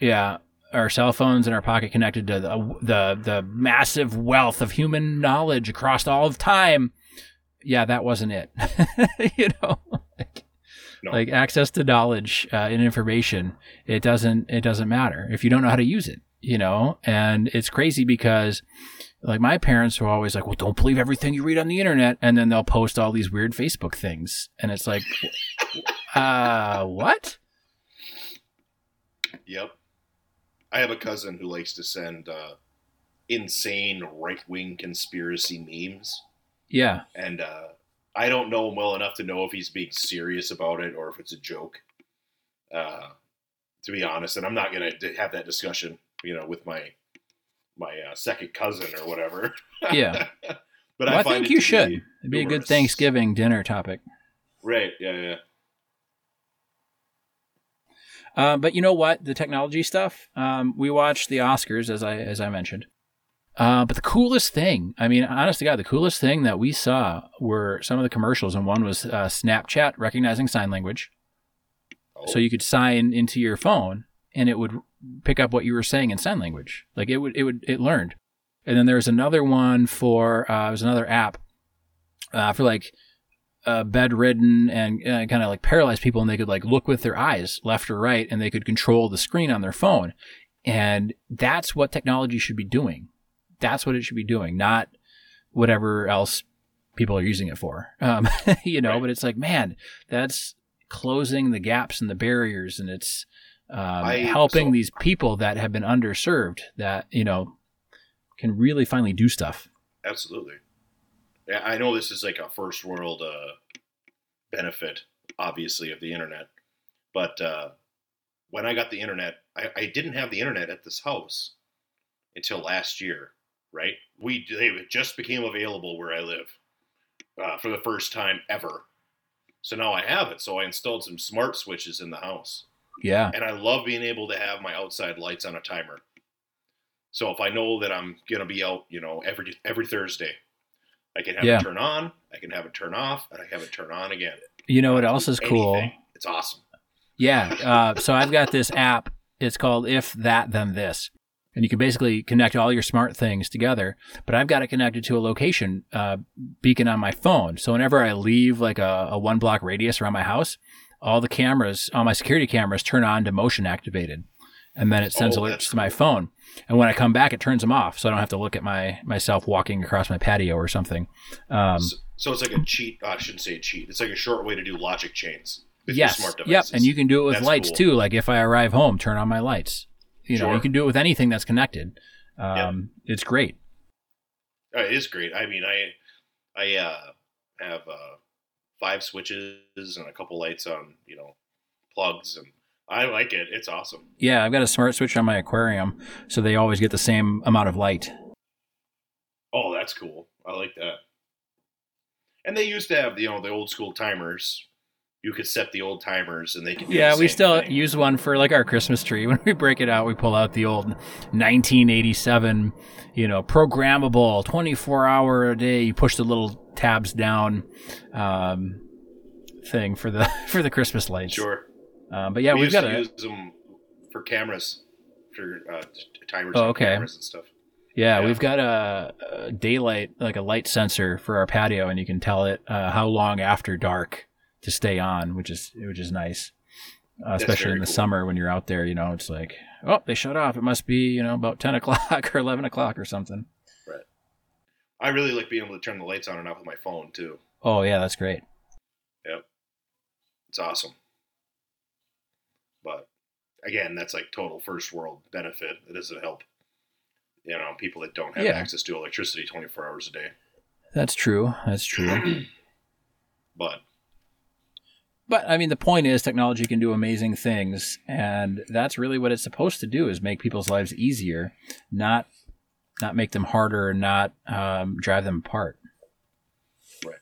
Yeah, our cell phones in our pocket connected to the the the massive wealth of human knowledge across all of time. Yeah, that wasn't it. you know." Like, No. like access to knowledge uh, and information it doesn't it doesn't matter if you don't know how to use it you know and it's crazy because like my parents were always like well don't believe everything you read on the internet and then they'll post all these weird facebook things and it's like uh what Yep. I have a cousin who likes to send uh, insane right wing conspiracy memes. yeah and uh, I don't know him well enough to know if he's being serious about it or if it's a joke. Uh, to be honest, and I'm not gonna have that discussion, you know, with my my uh, second cousin or whatever. Yeah. but well, I, find think you should be- it'd be a good thanksgiving dinner topic right? Yeah, yeah. Uh, but you know what? The technology stuff. Um, we watched the Oscars, as I as I mentioned. Uh, but the coolest thing, I mean, honest to God, the coolest thing that we saw were some of the commercials, and one was uh, Snapchat recognizing sign language, Oh, so you could sign into your phone and it would pick up what you were saying in sign language. Like it would, it would, it learned. And then there's another one for, uh, was another app uh, for like uh, bedridden and uh, kind of like paralyzed people, and they could like look with their eyes left or right, and they could control the screen on their phone. And that's what technology should be doing. That's what it should be doing, not whatever else people are using it for. Um, you know, Right. but it's like, man, that's closing the gaps and the barriers, and it's um, I- helping so- these people that have been underserved that you know can really finally do stuff. Absolutely. Yeah, I know this is like a first world uh, benefit, obviously, of the internet. But uh, when I got the internet, I, I didn't have the internet at this house until last year, right? We they just became available where I live uh, for the first time ever. So now I have it. So I installed some smart switches in the house. Yeah, and I love being able to have my outside lights on a timer. So if I know that I'm gonna be out, you know, every every Thursday, I can have Yeah. it turn on, I can have it turn off, and I have it turn on again. you know what else is cool? anything. It's awesome. Yeah. Uh, so I've got this app. It's called If That Then This. And you can basically connect all your smart things together. But I've got it connected to a location uh, beacon on my phone. So whenever I leave like a, a one block radius around my house, all the cameras, all my security cameras turn on to motion activated. And then it sends Oh, alerts to my phone. And when I come back, it turns them off. So I don't have to look at my myself walking across my patio or something. Um, So, so it's like a cheat. I shouldn't say a cheat. It's like a short way to do logic chains with yes. Yep. And you can do it with That's lights cool. too. Like if I arrive home, turn on my lights. You know, you can do it with anything that's connected. Um, It's great. Oh, it is great. I mean, I I uh, have uh, five switches and a couple lights on, you know, plugs, and I like it. It's awesome. Yeah, I've got a smart switch on my aquarium, so they always get the same amount of light. Oh, that's cool. I like that. And they used to have, you know, the old school timers. You could set the old timers, and they could. Yeah, the we still thing. use one for like our Christmas tree. When we break it out, we pull out the old 1987, you know, programmable 24 hour a day. You push the little tabs down um, thing for the for the Christmas lights. Sure. Um, but yeah, we we've used got to a use them for cameras, for uh, timers Oh, okay. cameras and stuff. Yeah, Yeah. we've got a, a daylight, like a light sensor for our patio, and you can tell it uh, how long after dark to stay on, which is which is nice, uh, especially in the cool. summer when you're out there. You know, it's like, oh, they shut off. It must be you know about ten o'clock or eleven o'clock or something. I really like being able to turn the lights on and off with my phone too. Oh yeah, that's great. Yep, it's awesome. But again, that's like total first world benefit. It doesn't help, you know, people that don't have Yeah. access to electricity 24 hours a day. That's true. That's true. But But I mean, the point is, technology can do amazing things, and that's really what it's supposed to do: is make people's lives easier, not not make them harder, and not um, drive them apart. Right.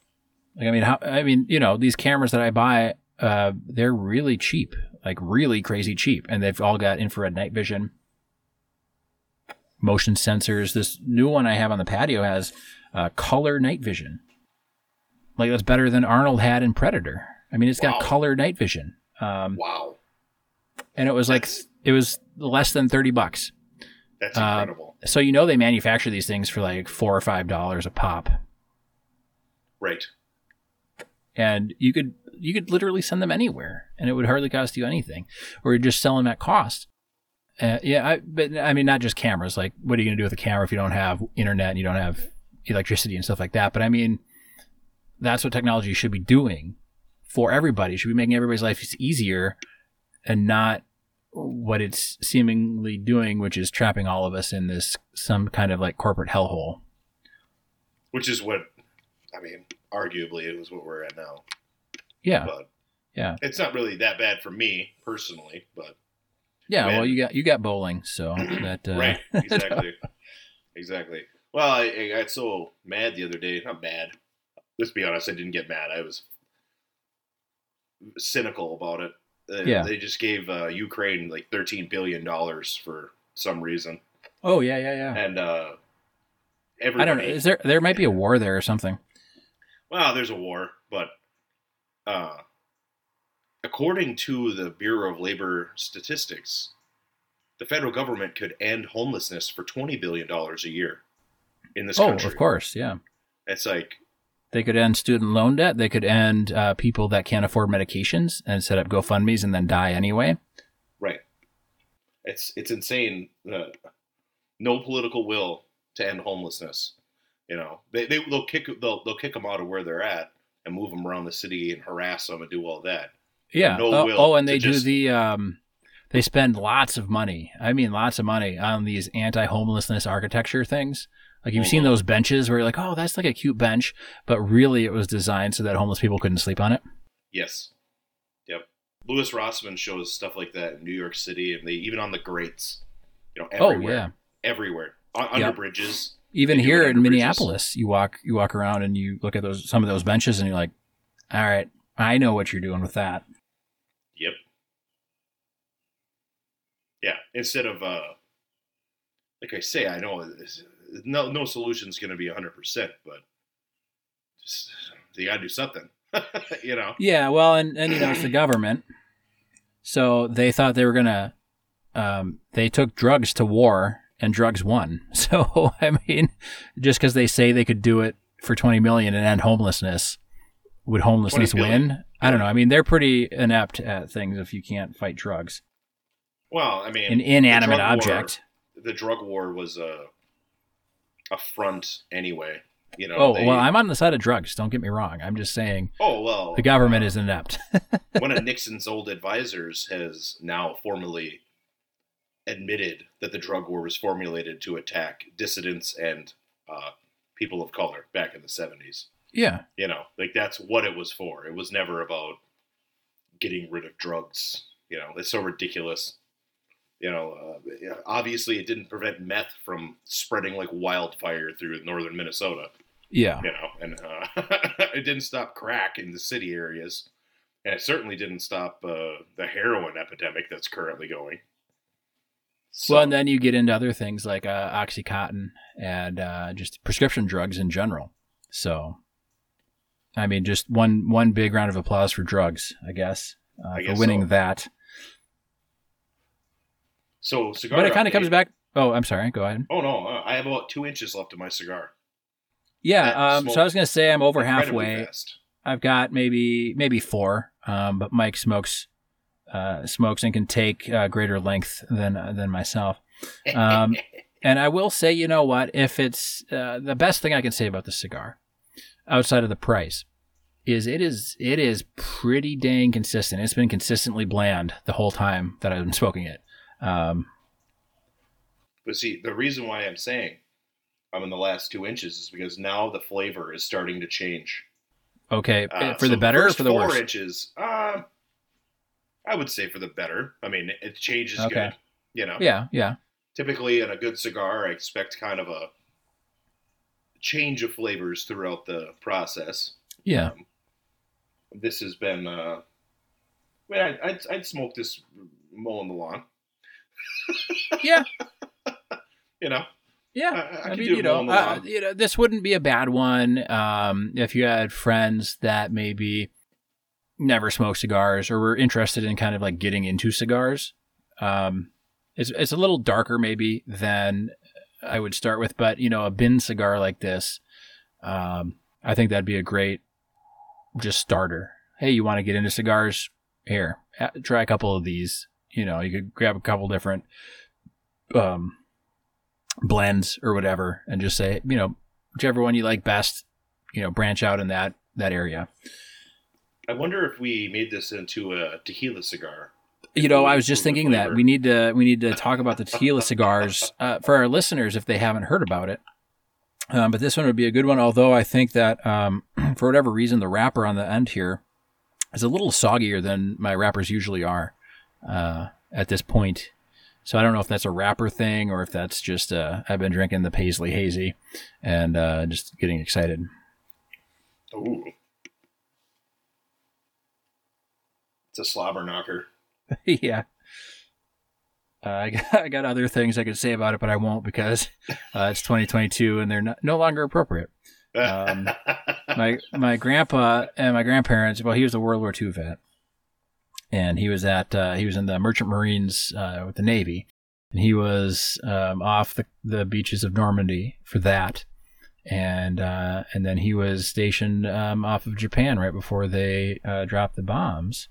Like I mean, how I mean, you know, these cameras that I buy, uh, they're really cheap, like really crazy cheap, and they've all got infrared night vision, motion sensors. This new one I have on the patio has uh, color night vision. Like that's better than Arnold had in Predator. I mean, it's got color night vision, um, wow, and it was like That's- it was less than thirty bucks. that's Uh, incredible. So you know they manufacture these things for like four or five dollars a pop, right. and you could you could literally send them anywhere, and it would hardly cost you anything, or you just sell them at cost. Uh, yeah, I, but I mean, not just cameras. Like, what are you going to do with a camera if you don't have internet and you don't have electricity and stuff like that? But I mean, that's what technology should be doing for everybody. It should be making everybody's life easier, and not what it's seemingly doing, which is trapping all of us in this some kind of like corporate hellhole. Which is what, I mean, arguably it was what we're at now. Yeah, But yeah, it's not really that bad for me personally, but yeah. Man. Well, you got you got bowling, so that uh, right, exactly, exactly. Well, I, I got so mad the other day. Not mad. Let's be honest. I didn't get mad. I was cynical about it. Uh, Yeah. They just gave uh, Ukraine like thirteen billion dollars for some reason, Oh yeah, yeah, yeah. and uh, I don't know. Is there there might be a war there or something? Well, there's a war, but uh, according to the Bureau of Labor Statistics, the federal government could end homelessness for twenty billion dollars a year in this oh, country. of course, yeah. It's like They could end student loan debt. They could end uh, people that can't afford medications and set up GoFundmes and then die anyway. right. It's it's insane. Uh, no political will to end homelessness. You know, they they they'll kick they'll they'll kick them out of where they're at and move them around the city and harass them and do all that. Yeah. No oh, will oh, and they do just- the. Um, they spend lots of money. I mean, lots of money on these anti-homelessness architecture things. Like you've seen Mhm. those benches where you're like, oh, that's like a cute bench, but really it was designed so that homeless people couldn't sleep on it. Yes. Yep. Louis Rossman shows stuff like that in New York City, and they even on the grates. You know, Oh everywhere, yeah. everywhere, Un- under Yep. bridges. Even They do it here in bridges. Minneapolis, you walk you walk around and you look at those some of those benches and you're like, all right, I know what you're doing with that. Yep. Yeah. Instead of, uh, like I say, I know this- no no solution's going to be hundred percent, but just, you got to do something. you know. Yeah, well, and and you know it's the government, so they thought they were gonna. Um, they took drugs to war, and drugs won. So I mean, just because they say they could do it for twenty million and end homelessness, would homelessness 20 win? I don't know. I mean, they're pretty inept at things if you can't fight drugs. Well, I mean, An inanimate the object. War, the drug war was a a front anyway. You know. Oh they- well, I'm on the side of drugs. Don't get me wrong. I'm just saying Oh well. the government uh, is inept. one of Nixon's old advisors has now formally admitted that the drug war was formulated to attack dissidents and uh, people of color back in the 70s. yeah, You know, like that's what it was for. It was never about getting rid of drugs. You know, it's so ridiculous. You know, uh, obviously it didn't prevent meth from spreading like wildfire through northern Minnesota yeah. you know, and uh, it didn't stop crack in the city areas, and it certainly didn't stop uh, the heroin epidemic that's currently going. So, Well, and then you get into other things like uh, OxyContin and uh, just prescription drugs in general. So, I mean, just one one big round of applause for drugs, I guess, uh, I for winning so. that. So cigar. But it kind of comes back. Oh, I'm sorry. Go ahead. Oh no, uh, I have about two inches left of my cigar. Yeah. Um, so I was gonna say I'm over halfway. fast. I've got maybe maybe four. Um, but Mike smokes uh, smokes and can take uh, greater length than than myself. Um, And I will say, you know what? If it's uh, the best thing I can say about the cigar, outside of the price, is it is it is pretty dang consistent. It's been consistently bland the whole time that I've been smoking it. Um, but see, the reason why I'm saying I'm in the last two inches is because now the flavor is starting to change. okay, Uh, for so the better or for the four worse? inches, uh, I would say for the better. I mean, it changes Okay. good. You know, Yeah, yeah, typically in a good cigar, I expect kind of a change of flavors throughout the process. yeah. Um, this has been, uh, I mean, I, I'd, I'd smoke this mowing the lawn. Yeah. You know, Yeah, I- I I, mean, you know, uh, you know, this wouldn't be a bad one um, if you had friends that maybe never smoked cigars or were interested in kind of like getting into cigars. Um, it's it's a little darker maybe than I would start with, but you know, a bin cigar like this, um, I think that'd be a great just starter. Hey, you want to get into cigars? Here, try a couple of these. You know, you could grab a couple different um, blends or whatever, and just say, you know, whichever one you like best. You know, branch out in that that area. I wonder if we made this into a tequila cigar. You know, I was just thinking that we need to we need to talk about the tequila cigars uh, for our listeners if they haven't heard about it. Um, but this one would be a good one. Although I think that um, for whatever reason, the wrapper on the end here is a little soggier than my wrappers usually are uh, at this point. So I don't know if that's a wrapper thing or if that's just uh, I've been drinking the Paisley Hazy and uh, just getting excited. Ooh. It's a slobber knocker. yeah. Uh, I, got, I got other things I could say about it, but I won't because uh, it's 2022 and they're not, no longer appropriate. Um, My my grandpa and my grandparents. Well, he was a World War II vet, and he was at uh, he was in the Merchant Marines uh, with the Navy. and he was um, off the, the beaches of Normandy for that, and uh, and then he was stationed um, off of Japan right before they uh, dropped the bombs.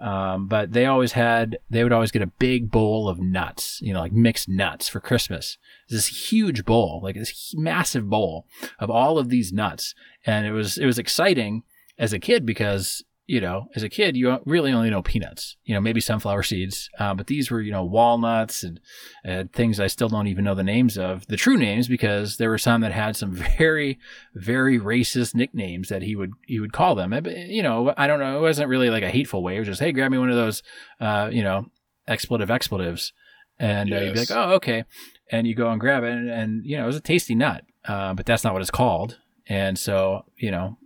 Um, but they always had they would always get a big bowl of nuts, you know, like mixed nuts for Christmas. This huge bowl, like this massive bowl of all of these nuts, and it was it was exciting as a kid because you know, as a kid, you really only know peanuts, you know, maybe sunflower seeds. Uh, but these were, you know, walnuts and uh, things I still don't even know the names of, the true names, because there were some that had some very, very racist nicknames that he would he would call them. You know, I don't know. It wasn't really like a hateful way. It was just, hey, grab me one of those, uh, you know, expletive expletives, and yes. you'd be like, oh, okay, and you go and grab it, and, and you know, it was a tasty nut, uh, but that's not what it's called. And so, you know,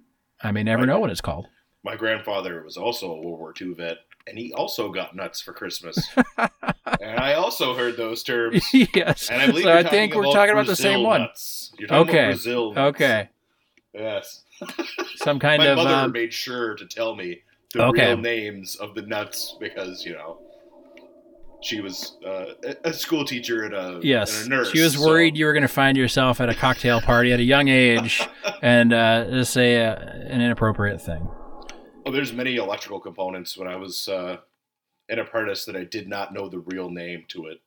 I may never know what it's called my grandfather was also a World War II vet, and he also got nuts for Christmas. and I also heard those terms. yes. And I believe so I think we're talking about the same one. Nuts. You're talking okay. about Brazil. Nuts. Okay. Yes. Some kind my of. My mother um... made sure to tell me the okay. real names of the nuts because you know she was uh, a school teacher and a, yes. and a nurse. She was worried so. you were going to find yourself at a cocktail party at a young age and uh, say a, an inappropriate thing. Oh, there's many electrical components when I was uh, an apprentice that I did not know the real name to it.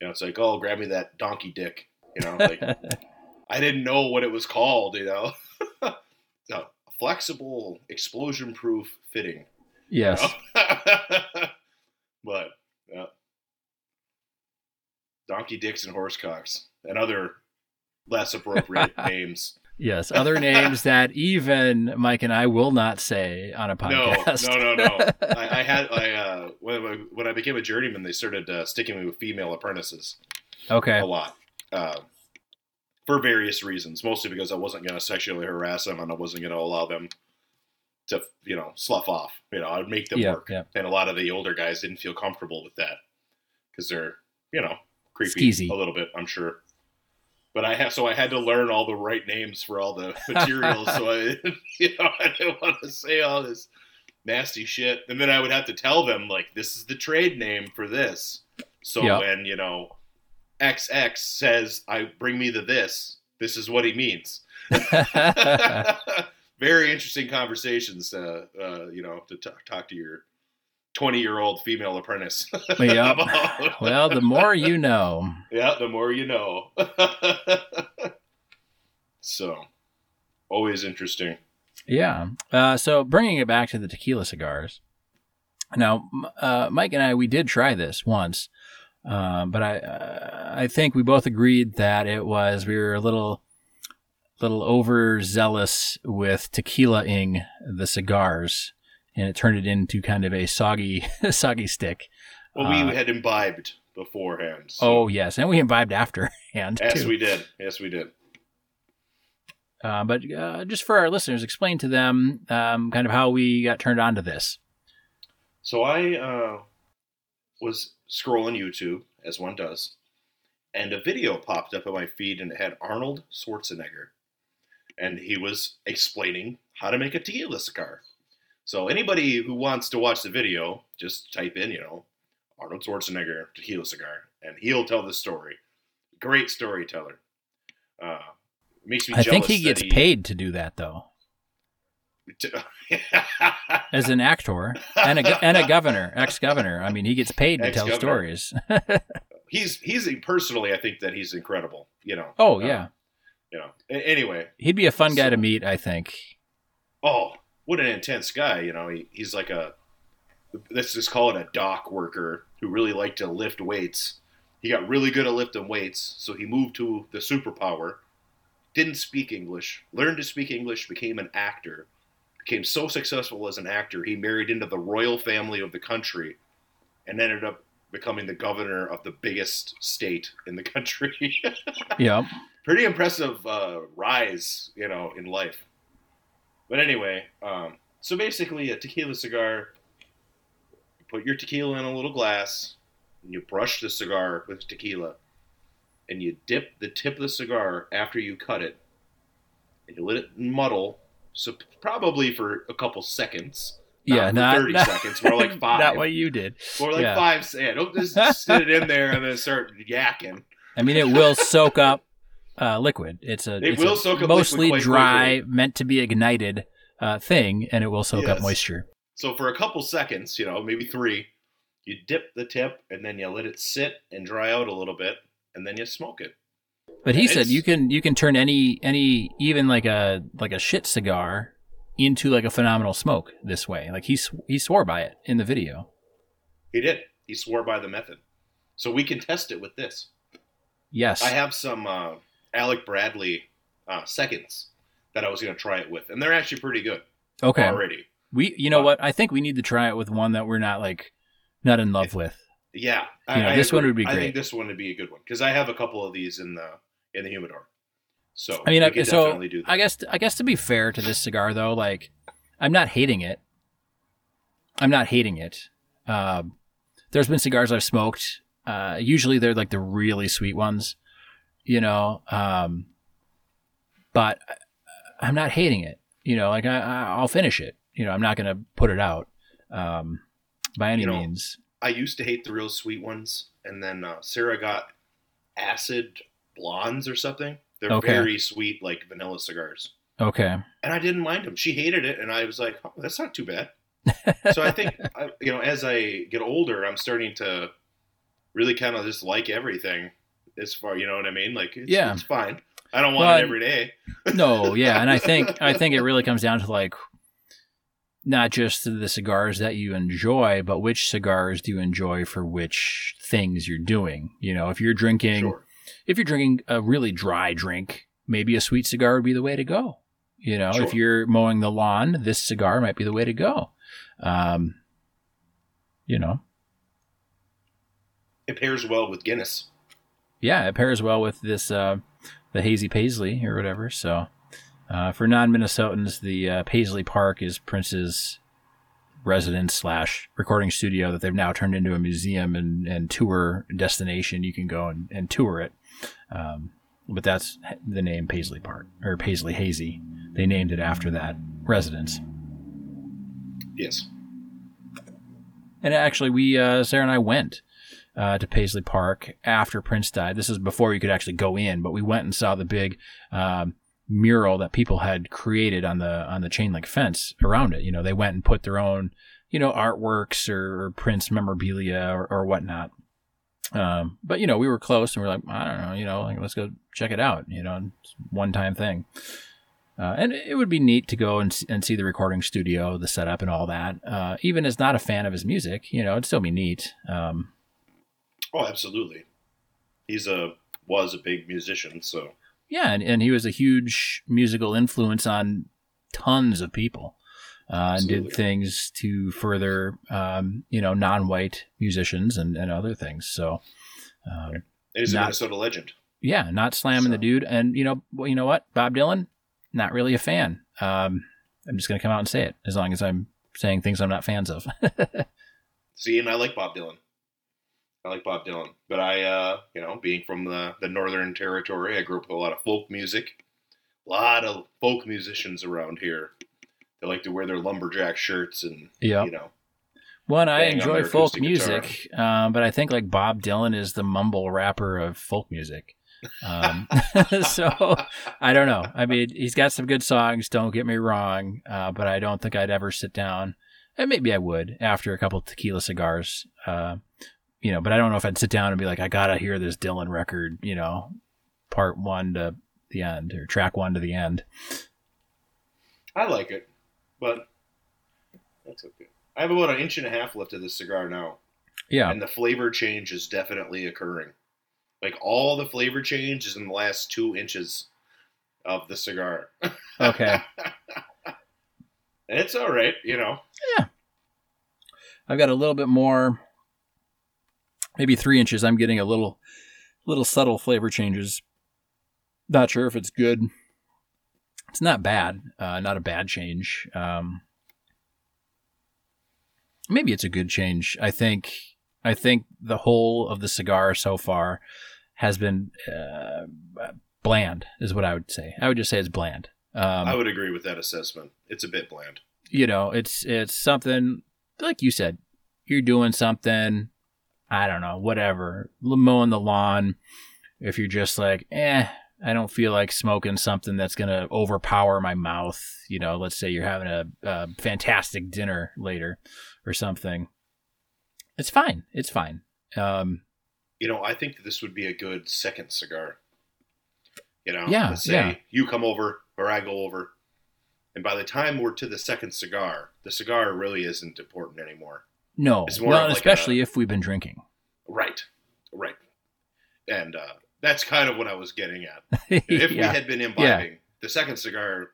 You know, it's like, oh, grab me that donkey dick. You know, like I didn't know what it was called. You know, flexible, explosion-proof fitting. Yes. You know? but yeah, donkey dicks and horse cocks and other less appropriate names. Yes, other names that even Mike and I will not say on a podcast. No, no, no, no. I, I, had I uh, when, when I became a journeyman, they started uh, sticking me with female apprentices. Okay, a lot uh, for various reasons, mostly because I wasn't going to sexually harass them and I wasn't going to allow them to you know slough off. You know, I would make them yeah, work, yeah. and a lot of the older guys didn't feel comfortable with that because they're you know creepy Skeezy. a little bit. I'm sure but I have so I had to learn all the right names for all the materials. so I, you know, I didn't want to say all this nasty shit, and then I would have to tell them like this is the trade name for this. So yep. when you know XX says I bring me the this, this is what he means. Very interesting conversations, uh, uh, you know, to t- talk to your 20 year old female apprentice. yep. well, the more you know. Yeah, the more you know. so, always interesting. Yeah. Uh, so, bringing it back to the tequila cigars. Now, uh, Mike and I, we did try this once, uh, but I, uh, I think we both agreed that it was we were a little, little overzealous with tequila-ing the cigars and it turned it into kind of a soggy, soggy stick. Well, we uh, had imbibed beforehand. So. Oh yes, and we imbibed afterhand. Yes, too. we did. Yes, we did. Uh, but uh, just for our listeners, explain to them um, kind of how we got turned on to this. So I uh, was scrolling YouTube, as one does, and a video popped up on my feed, and it had Arnold Schwarzenegger, and he was explaining how to make a tequila cigar. So anybody who wants to watch the video, just type in, you know, Arnold Schwarzenegger tequila cigar, and he'll tell the story. Great storyteller. Uh, makes me. I think he gets he, paid to do that, though. As an actor and a and a governor, ex governor. I mean, he gets paid to tell stories. he's he's personally, I think that he's incredible. You know. Oh yeah. Uh, you know. Anyway, he'd be a fun so, guy to meet. I think. Oh, what an intense guy. You know, he, he's like a let's just call it a dock worker who really liked to lift weights. He got really good at lifting weights, so he moved to the superpower. Didn't speak English, learned to speak English, became an actor. Became so successful as an actor, he married into the royal family of the country and ended up becoming the governor of the biggest state in the country. yeah. Pretty impressive uh, rise, you know, in life. But anyway, um, so basically, a tequila cigar. You put your tequila in a little glass, and you brush the cigar with tequila, and you dip the tip of the cigar after you cut it, and you let it muddle, so probably for a couple seconds. yeah, not 30 not- seconds, more like five. Not what you did. Or like Yeah. five. Yeah, don't just sit it in there and then start yakking. I mean, it will soak up uh, liquid. It's a It it's will a soak up mostly dry, meant to be ignited uh, thing, and it will soak up moisture. So for a couple seconds, you know, maybe three, you dip the tip and then you let it sit and dry out a little bit, and then you smoke it. But he said you can you can turn any any even like a like a shit cigar into like a phenomenal smoke this way. Like he s- he swore by it in the video. He did. He swore by the method. So we can test it with this. Yes. I have some uh, Alec Bradley uh, seconds that I was going to try it with, and they're actually pretty good okay. already. We you know But- what? I think we need to try it with one that we're not like not in love with. Yeah, You know, this one would be I think this one would be a good one because I have a couple of these in the in the humidor. So I mean, I, so definitely do that. I guess I guess to be fair to this cigar though, like I'm not hating it. I'm not hating it. Um, there's been cigars I've smoked. Uh, usually they're like the really sweet ones, you know. Um, but I'm not hating it. You know, like I, I I'll finish it. You know, I'm not gonna put it out um, by any You know, means. I used to hate the real sweet ones, and then uh, Sarah got acid blondes or something. They're Okay. very sweet, like vanilla cigars, Okay. and I didn't mind them. She hated it, and I was like, oh, "That's not too bad." so I think, you know, as I get older, I'm starting to really kind of just like everything. As far, you know what I mean? Like, it's, Yeah. it's fine. I don't want Well, it every day. No, yeah, and I think I think it really comes down to like not just the cigars that you enjoy, but which cigars do you enjoy for which things you're doing. You know, if you're drinking Sure. if you're drinking a really dry drink, maybe a sweet cigar would be the way to go. You know, if you're mowing the lawn, this cigar might be the way to go. Um, you know, It pairs well with Guinness. Yeah, it pairs well with this uh, the hazy paisley or whatever. So uh, for non-Minnesotans, the uh, Paisley Park is Prince's residence slash recording studio that they've now turned into a museum and, and tour destination. You can go and, and tour it. Um, but that's the name Paisley Park or Paisley Hazy. They named it after that residence. Yes. And actually, we uh, Sarah and I went uh, to Paisley Park after Prince died. This is before you could actually go in, but we went and saw the big um, mural that people had created on the on the chain link fence around it. You know, they went and put their own you know artworks or, or Prince memorabilia or, or whatnot. Um, but you know, we were close and we are like, I don't know, you know, like let's go check it out. You know, one time thing. Uh, and it would be neat to go and, and see the recording studio, the setup, and all that. Uh, even as not a fan of his music, you know, it'd still be neat. Um, Oh, absolutely. He's a was a big musician, so yeah, and, and he was a huge musical influence on tons of people, uh, and did things to further, um, you know, non-white musicians and, and other things. So, um, and he's a Not- Minnesota legend. yeah, not slamming the dude. And you know, well, you know what, Bob Dylan, not really a fan. Um, I'm just gonna come out and say it, as long as I'm saying things I'm not fans of. See, and I like Bob Dylan. I like Bob Dylan, but I, uh, you know, being from the the Northern Territory, I grew up with a lot of folk music. A lot of folk musicians around here. They like to wear their lumberjack shirts and yeah. you know, One, I enjoy folk music, um, but I think like Bob Dylan is the mumble rapper of folk music. Um, so I don't know. I mean, he's got some good songs. Don't get me wrong, uh, but I don't think I'd ever sit down. And maybe I would after a couple tequila cigars, uh, you know. But I don't know if I'd sit down and be like, I gotta hear this Dylan record, you know, part one to the end or track one to the end. I like it, but that's okay. I have about an inch and a half left of this cigar now, Yeah, and the flavor change is definitely occurring. Like all the flavor change is in the last two inches of the cigar. okay. It's all right, you know. Yeah. I've got a little bit more, maybe three inches. I'm getting a little, little subtle flavor changes. Not sure if it's good. It's not bad. Uh, not a bad change. Um, maybe it's a good change. I think. I think the whole of the cigar so far has been uh, bland. Is what I would say. I would just say it's bland. Um, I would agree with that assessment. It's a bit bland. you know, it's it's something like you said. You're doing something. I don't know, whatever. Mowing the lawn. If you're just like, eh, I don't feel like smoking something that's going to overpower my mouth. You know, let's say you're having a, a, fantastic dinner later or something. It's fine. It's fine. Um, you know, I think this would be a good second cigar. You know, yeah, let's say yeah. you come over or I go over, and by the time we're to the second cigar, the cigar really isn't important anymore. No, well, like especially a- if we've been drinking. Right, right, and uh, that's kind of what I was getting at. If yeah. we had been imbibing, the second cigar,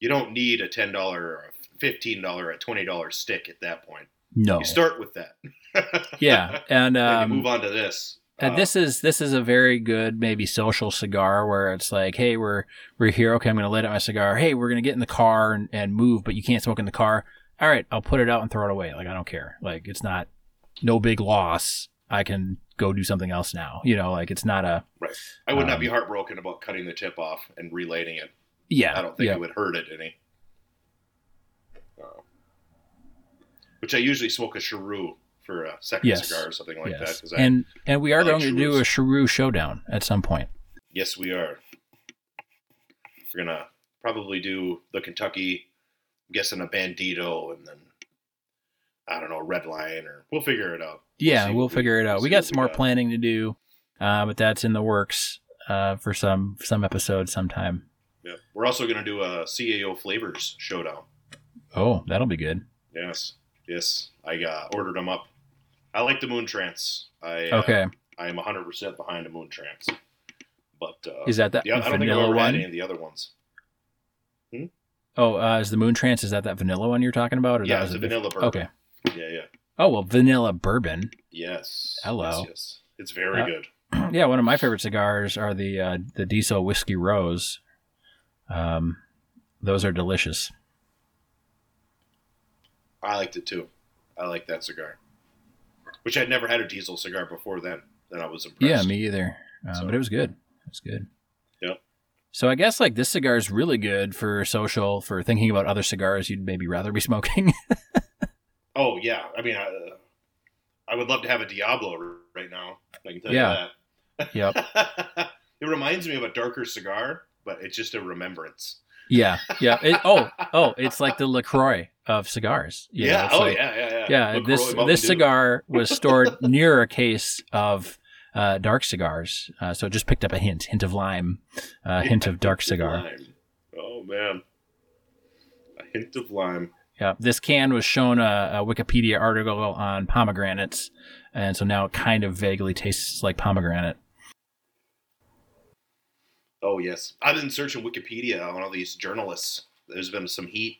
you don't need a ten dollar or a fifteen dollar, a twenty dollar stick at that point. no. You start with that. Yeah, and um, you move on to this. And Uh, this is this is a very good maybe social cigar where it's like, hey, we're we're here. Okay, I'm going to light up my cigar. Hey, we're going to get in the car and, and move, but you can't smoke in the car. All right, I'll put it out and throw it away. Like I don't care. Like it's not no big loss. I can go do something else now. You know, like it's not a I would not um, be heartbroken about cutting the tip off and relighting it. yeah. I don't think yeah. it would hurt it any. Uh, which I usually smoke a cheroot for a second Yes. cigar or something like that. yes. I, And and we are like going to do a Cheroot showdown at some point. yes, we are. We're gonna probably do the Kentucky, I'm guessing a Bandito, and then I don't know, Red Line, or we'll figure it out. Yeah, we'll what we- figure it out. we'll We got some we more got. planning to do, uh, but that's in the works uh, for some some episodes sometime. Yeah. We're also gonna do a CAO flavors showdown. Oh, that'll be good. Yes, yes, I uh, ordered them up. I like the Moon Trance. I uh, Okay. I am 100% behind the Moon Trance. But uh, Is that that yeah, I don't think I've ever had one? any of the other ones. Oh, uh, is the Moon Trance? Is that that vanilla one you're talking about? Or Yeah, that it's was a vanilla bourbon. Okay. Yeah, yeah. Oh well, vanilla bourbon. Yes. Hello. Yes, yes. It's very Uh, good. yeah, one of my favorite cigars are the uh, the Diesel Whiskey Rose. Um, those are delicious. I liked it too. I like that cigar. Which I'd never had a diesel cigar before then. Then I was impressed. Yeah, me either. Uh, So- But it was good. It was good. So I guess like this cigar is really good for social, for thinking about other cigars you'd maybe rather be smoking. Oh yeah. I mean, I, uh, I would love to have a Diablo right now. I can tell Yeah. you that. yep. it reminds me of a darker cigar, but it's just a remembrance. Yeah. Yeah. It, oh, oh, it's like the LaCroix of cigars. You know, yeah. it's Oh like- yeah. Yeah. Yeah. Yeah, LaCroix this this cigar was stored near a case of uh, dark cigars, uh, so it just picked up a hint, hint of lime, uh, hint of dark cigar. Lime. Oh man, a hint of lime. Yeah, this can was shown a, a Wikipedia article on pomegranates, and so now it kind of vaguely tastes like pomegranate. Oh yes, I've been searching Wikipedia on all these journalists. There's been some heat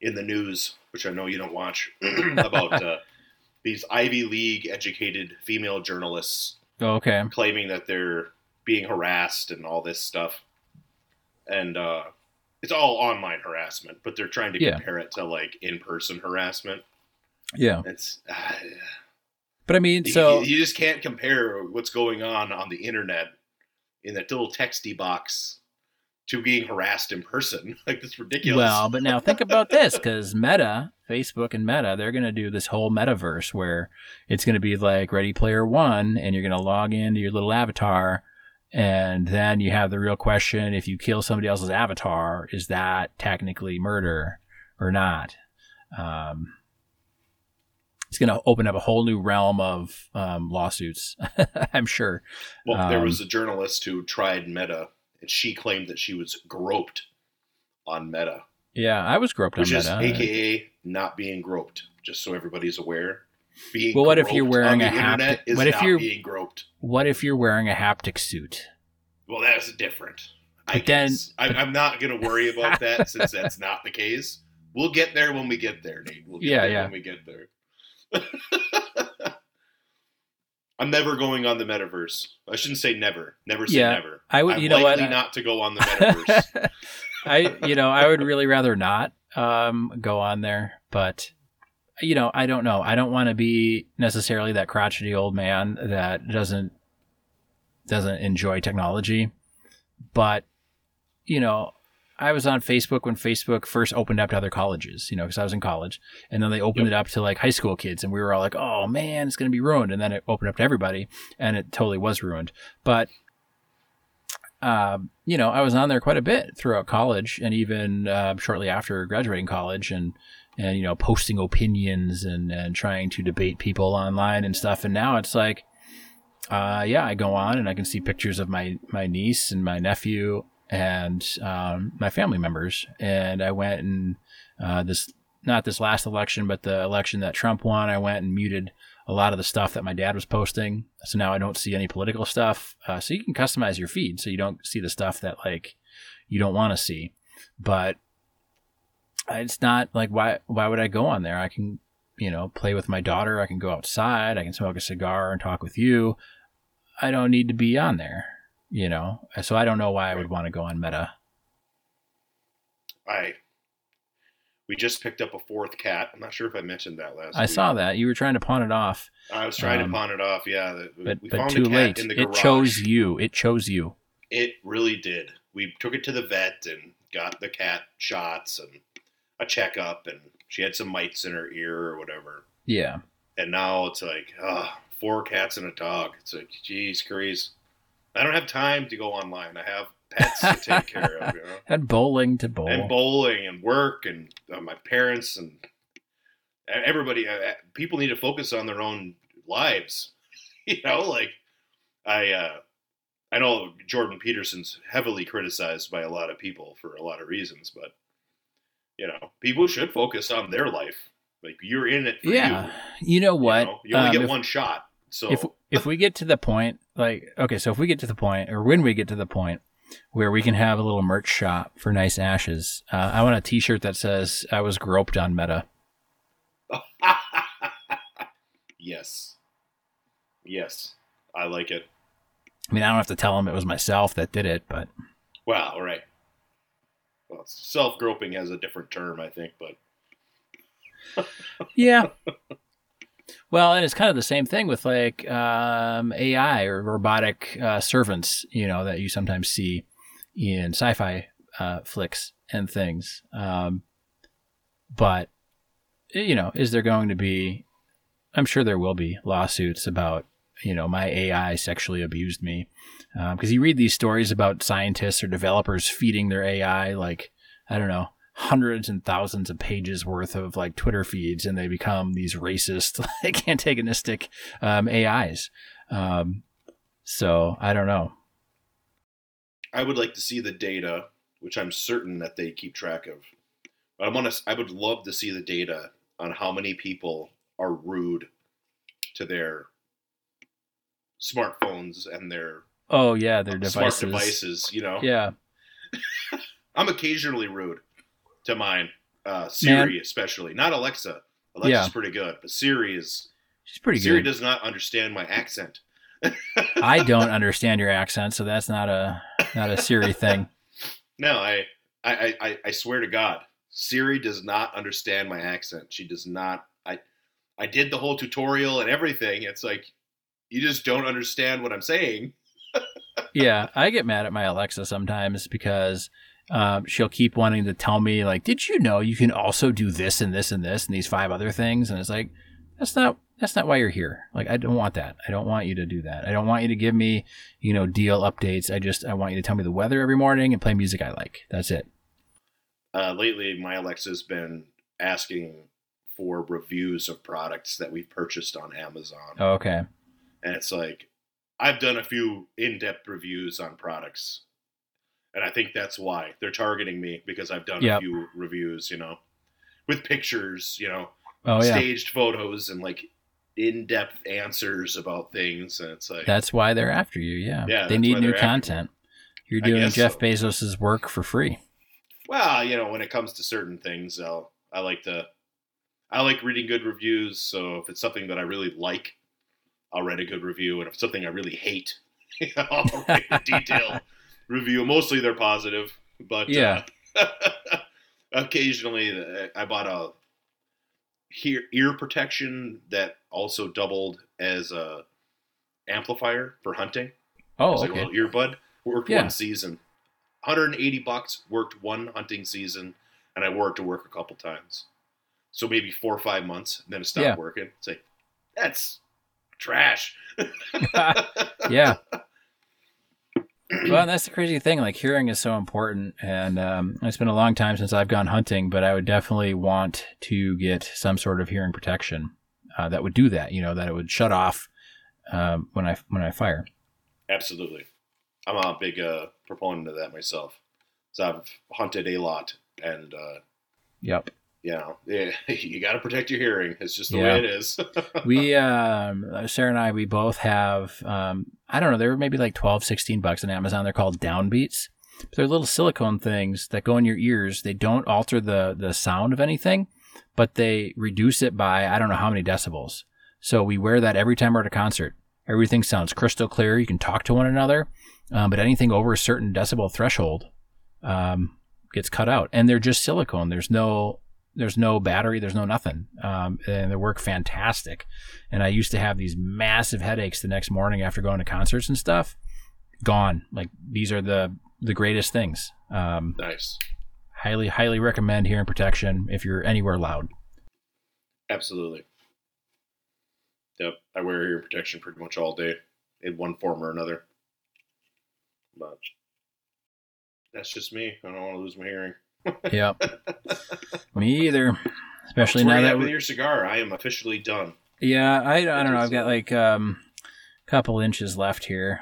in the news, which I know you don't watch, about uh, these Ivy League educated female journalists Oh, okay. claiming that they're being harassed and all this stuff. And uh, it's all online harassment, but they're trying to Yeah. compare it to like in person harassment. Yeah, It's uh, but I mean, you- so you, just can't compare what's going on on the internet in that little texty box to being harassed in person. Like that's ridiculous. well, but now think about this because Meta, Facebook, and Meta, they're going to do this whole metaverse where it's going to be like Ready Player One, and you're going to log into your little avatar, and then you have the real question: if you kill somebody else's avatar, is that technically murder or not? Um, it's going to open up a whole new realm of um, lawsuits, I'm sure. well, there um, was a journalist who tried Meta, and she claimed that she was groped on Meta, Yeah, I was groped which on is Meta. AKA not being groped. Just so everybody's aware. Being Well, what if you're wearing a haptic- what if you're- being groped? What if you're wearing a haptic suit? Well, that's different. I But then- guess. I, I'm not going to worry about that since that's not the case. We'll get there when we get there, Nate. We'll get Yeah, there yeah. when we get there. I'm never going on the metaverse. I shouldn't say never. Never say Yeah, never. I would- I'm you know what, I- not to go on the metaverse. I, you know, I would really rather not um, go on there, but you know, I don't know. I don't want to be necessarily that crotchety old man that doesn't doesn't enjoy technology, but you know, I was on Facebook when Facebook first opened up to other colleges, you know, because I was in college, and then they opened Yep. it up to like high school kids, and we were all like, "Oh man, it's going to be ruined," and then it opened up to everybody, and it totally was ruined. But, um, you know, I was on there quite a bit throughout college, and even uh, shortly after graduating college, and and you know, posting opinions and and trying to debate people online and stuff. And now it's like, uh, yeah, I go on and I can see pictures of my my niece and my nephew and um, my family members. And I went and uh, this not this last election, but the election that Trump won, I went and muted a lot of the stuff that my dad was posting. So now I don't see any political stuff. Uh, so you can customize your feed so you don't see the stuff that like you don't want to see. But it's not like why why would I go on there? I can you know play with my daughter. I can go outside. I can smoke a cigar and talk with you. I don't need to be on there, you know. So I don't know why I would want to go on Meta. I we just picked up a fourth cat. I'm not sure if I mentioned that last. I week. saw that you were trying to pawn it off, I was trying um, to pawn it off. Yeah, the- but but too late. It chose you. It chose you. It really did. We took it to the vet and got the cat shots and a checkup, and she had some mites in her ear or whatever. Yeah. And now it's like, four cats and a dog. It's like, geez, crazy. I don't have time to go online. I have pets to take care of, you know. Had bowling to bowl. and bowling and work and uh, my parents and everybody uh, people need to focus on their own lives you know like i uh i know jordan peterson's heavily criticized by a lot of people for a lot of reasons but you know people should focus on their life like you're in it for yeah. you You know you, what? know? You only Um, get if- one shot so if if we get to the point like okay so if we get to the point or when we get to the point where we can have a little merch shop for nice ashes uh, i want a t-shirt that says i was groped on meta yes yes i like it i mean i don't have to tell them it was myself that did it but Well, right. Well, self groping has a different term, I think, but. Yeah. Well and it's kind of the same thing with like um, ai or robotic uh, servants you know that you sometimes see in sci-fi uh, flicks and things. Um, but you know is there going to be i'm sure there will be lawsuits about you know my ai sexually abused me because you read these stories about scientists or developers feeding their ai like i don't know hundreds and thousands of pages worth of like twitter feeds and they become these racist like antagonistic um, ais um, so i don't know I would like to see the data, which I'm certain that they keep track of. But I want to. I would love to see the data on how many people are rude to their smartphones and their oh yeah their smart devices devices. You know, yeah I'm occasionally rude to mine. Uh, Siri, especially, not Alexa. Alexa's Yeah. pretty good, but Siri is. she's pretty Siri good does not understand my accent. i don't understand your accent so that's not a not a siri thing No, I, I, I, I swear to God, Siri does not understand my accent. She does not. I, I did the whole tutorial and everything. It's like, you just don't understand what I'm saying. yeah, I get mad at my Alexa sometimes because um, she'll keep wanting to tell me like, "Did you know you can also do this and this and this and these five other things?" And it's like, that's not that's not why you're here. Like, I don't want that. I don't want you to do that. I don't want you to give me, you know, deal updates. I just I want you to tell me the weather every morning and play music I like. That's it. Uh, lately, my Alexa's been asking for reviews of products that we've purchased on Amazon, Oh, okay. And it's like, I've done a few in-depth reviews on products, and I think that's why they're targeting me because I've done Yep. a few reviews, you know, with pictures, you know. Oh yeah. staged photos and like in-depth answers about things and it's like That's why they're after you. Yeah. Yeah, they need new they're after me. content. You're doing Jeff so. Bezos's work for free. well you know when it comes to certain things I'll, i like to i like reading good reviews so if it's something that i really like i'll write a good review and if something i really hate i'll write a detailed review mostly they're positive but Yeah. uh, occasionally uh, i bought a ear, ear protection that also doubled as a amplifier for hunting Oh, It's like okay. a little earbud. Worked Yeah. one season. 180 bucks. Worked one hunting season, and I wore it to work a couple times. So maybe four or five months, and then it stopped Yeah. working. It's like that's trash. yeah. Well, that's the crazy thing. Like hearing is so important, and um, it's been a long time since I've gone hunting, but I would definitely want to get some sort of hearing protection uh, that would do that. You know, that it would shut off um, when I when I fire. Absolutely. I'm a big uh, proponent of that myself. So I've hunted a lot, and uh, Yep. You know, yeah, you got to protect your hearing. It's just the Yeah. way it is. we um sarah and i we both have um i don't know they were maybe like 12 16 bucks on amazon. They're called downbeats. They're little silicone things that go in your ears. They don't alter the the sound of anything but they reduce it by i don't know how many decibels. So we wear that every time we're at a concert. Everything sounds crystal clear. You can talk to one another um, but anything over a certain decibel threshold um, gets cut out. And they're just silicone. There's no there's no battery there's no nothing um, and they work fantastic and i used to have these massive headaches the next morning after going to concerts and stuff gone like these are the the greatest things um, nice. highly highly recommend hearing protection if you're anywhere loud Absolutely. Yep. I wear ear protection pretty much all day in one form or another. But that's just me. I don't want to lose my hearing. Yep me either especially now that with your cigar, I am officially done. yeah i, I don't know i've got like um a couple inches left here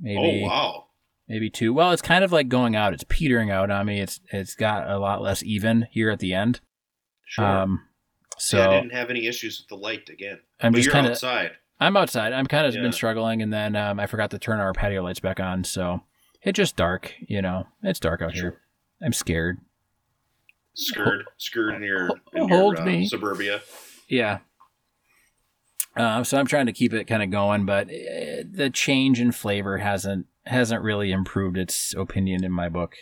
maybe Oh wow. maybe two. Well, it's kind of like going out. It's petering out on me. It's it's got a lot less even here at the end. Sure. Um, so See, I didn't have any issues with the light again. I'm but just kind of outside. I'm outside. I'm kind of Yeah. been struggling, and then um, I forgot to turn our patio lights back on, so it's just dark. You know, it's dark out Sure. here. I'm scared. Scared, scared in your, in Hold your uh, me. suburbia. Yeah. Uh, so I'm trying to keep it kind of going, but uh, the change in flavor hasn't hasn't really improved its opinion in my book.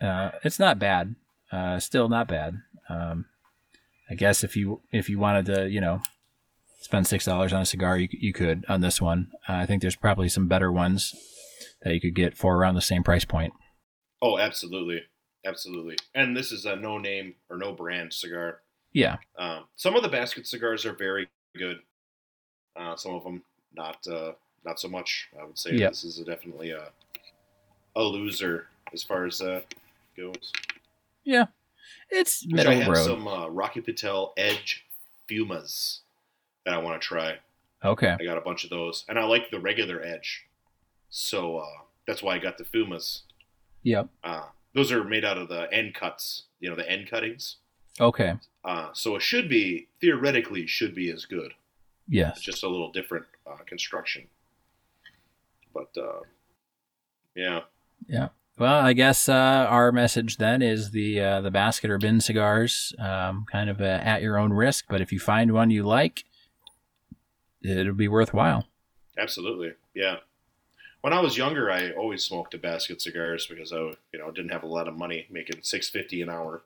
Uh, it's not bad. Uh, still not bad. Um, I guess if you if you wanted to, you know, spend six dollars on a cigar, you you could on this one. Uh, I think there's probably some better ones that you could get for around the same price point. Oh, absolutely, absolutely. And this is a no name or no brand cigar. Yeah. Um, some of the basket cigars are very good. Uh, some of them not uh, not so much. I would say Yep. this is definitely a a loser as far as that goes. Yeah, it's Which middle I have road. some uh, Rocky Patel Edge Fumas that I want to try. Okay. I got a bunch of those, and I like the regular Edge, so uh, that's why I got the Fumas. Yep. Uh, those are made out of the end cuts, you know, the end cuttings. Okay. Uh, so it should be theoretically should be as good. Yes. It's just a little different uh, construction. But uh, yeah, Well, I guess uh, our message then is the uh, the basket or bin cigars, um, kind of uh, at your own risk. But if you find one you like, it'll be worthwhile. absolutely, yeah. When I was younger, I always smoked a basket cigars because I, you know, didn't have a lot of money, making six fifty an hour,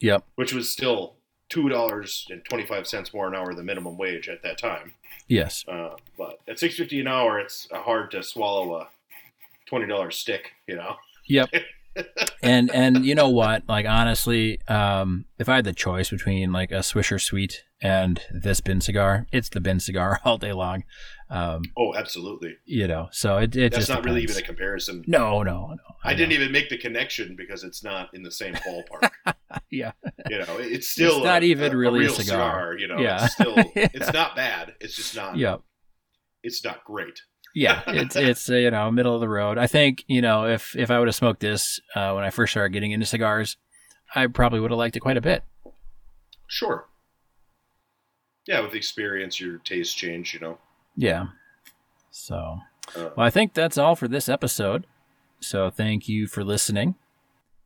Yep. which was still two dollars and twenty five cents more an hour than minimum wage at that time. Yes. Uh, but at six fifty an hour, it's hard to swallow a twenty dollar stick, you know. Yep. and and you know what? Like honestly, um, if I had the choice between like a Swisher Sweet and this bin cigar, it's the bin cigar all day long. Um, Oh, absolutely. you know, so it it That's not really even a comparison. no, no, no. I didn't even make the connection because it's not in the same ballpark. Yeah. You know, it's still It's not a- even a, really a real cigar. You know, Yeah. it's still Yeah. it's not bad. It's just not. Yep. It's not great. Yeah it's it's uh, you know middle of the road i think you know if if i would have smoked this uh, when i first started getting into cigars i probably would have liked it quite a bit Sure. Yeah, with experience, your tastes change. You know. yeah so Uh, well i think that's all for this episode so thank you for listening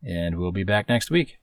and we'll be back next week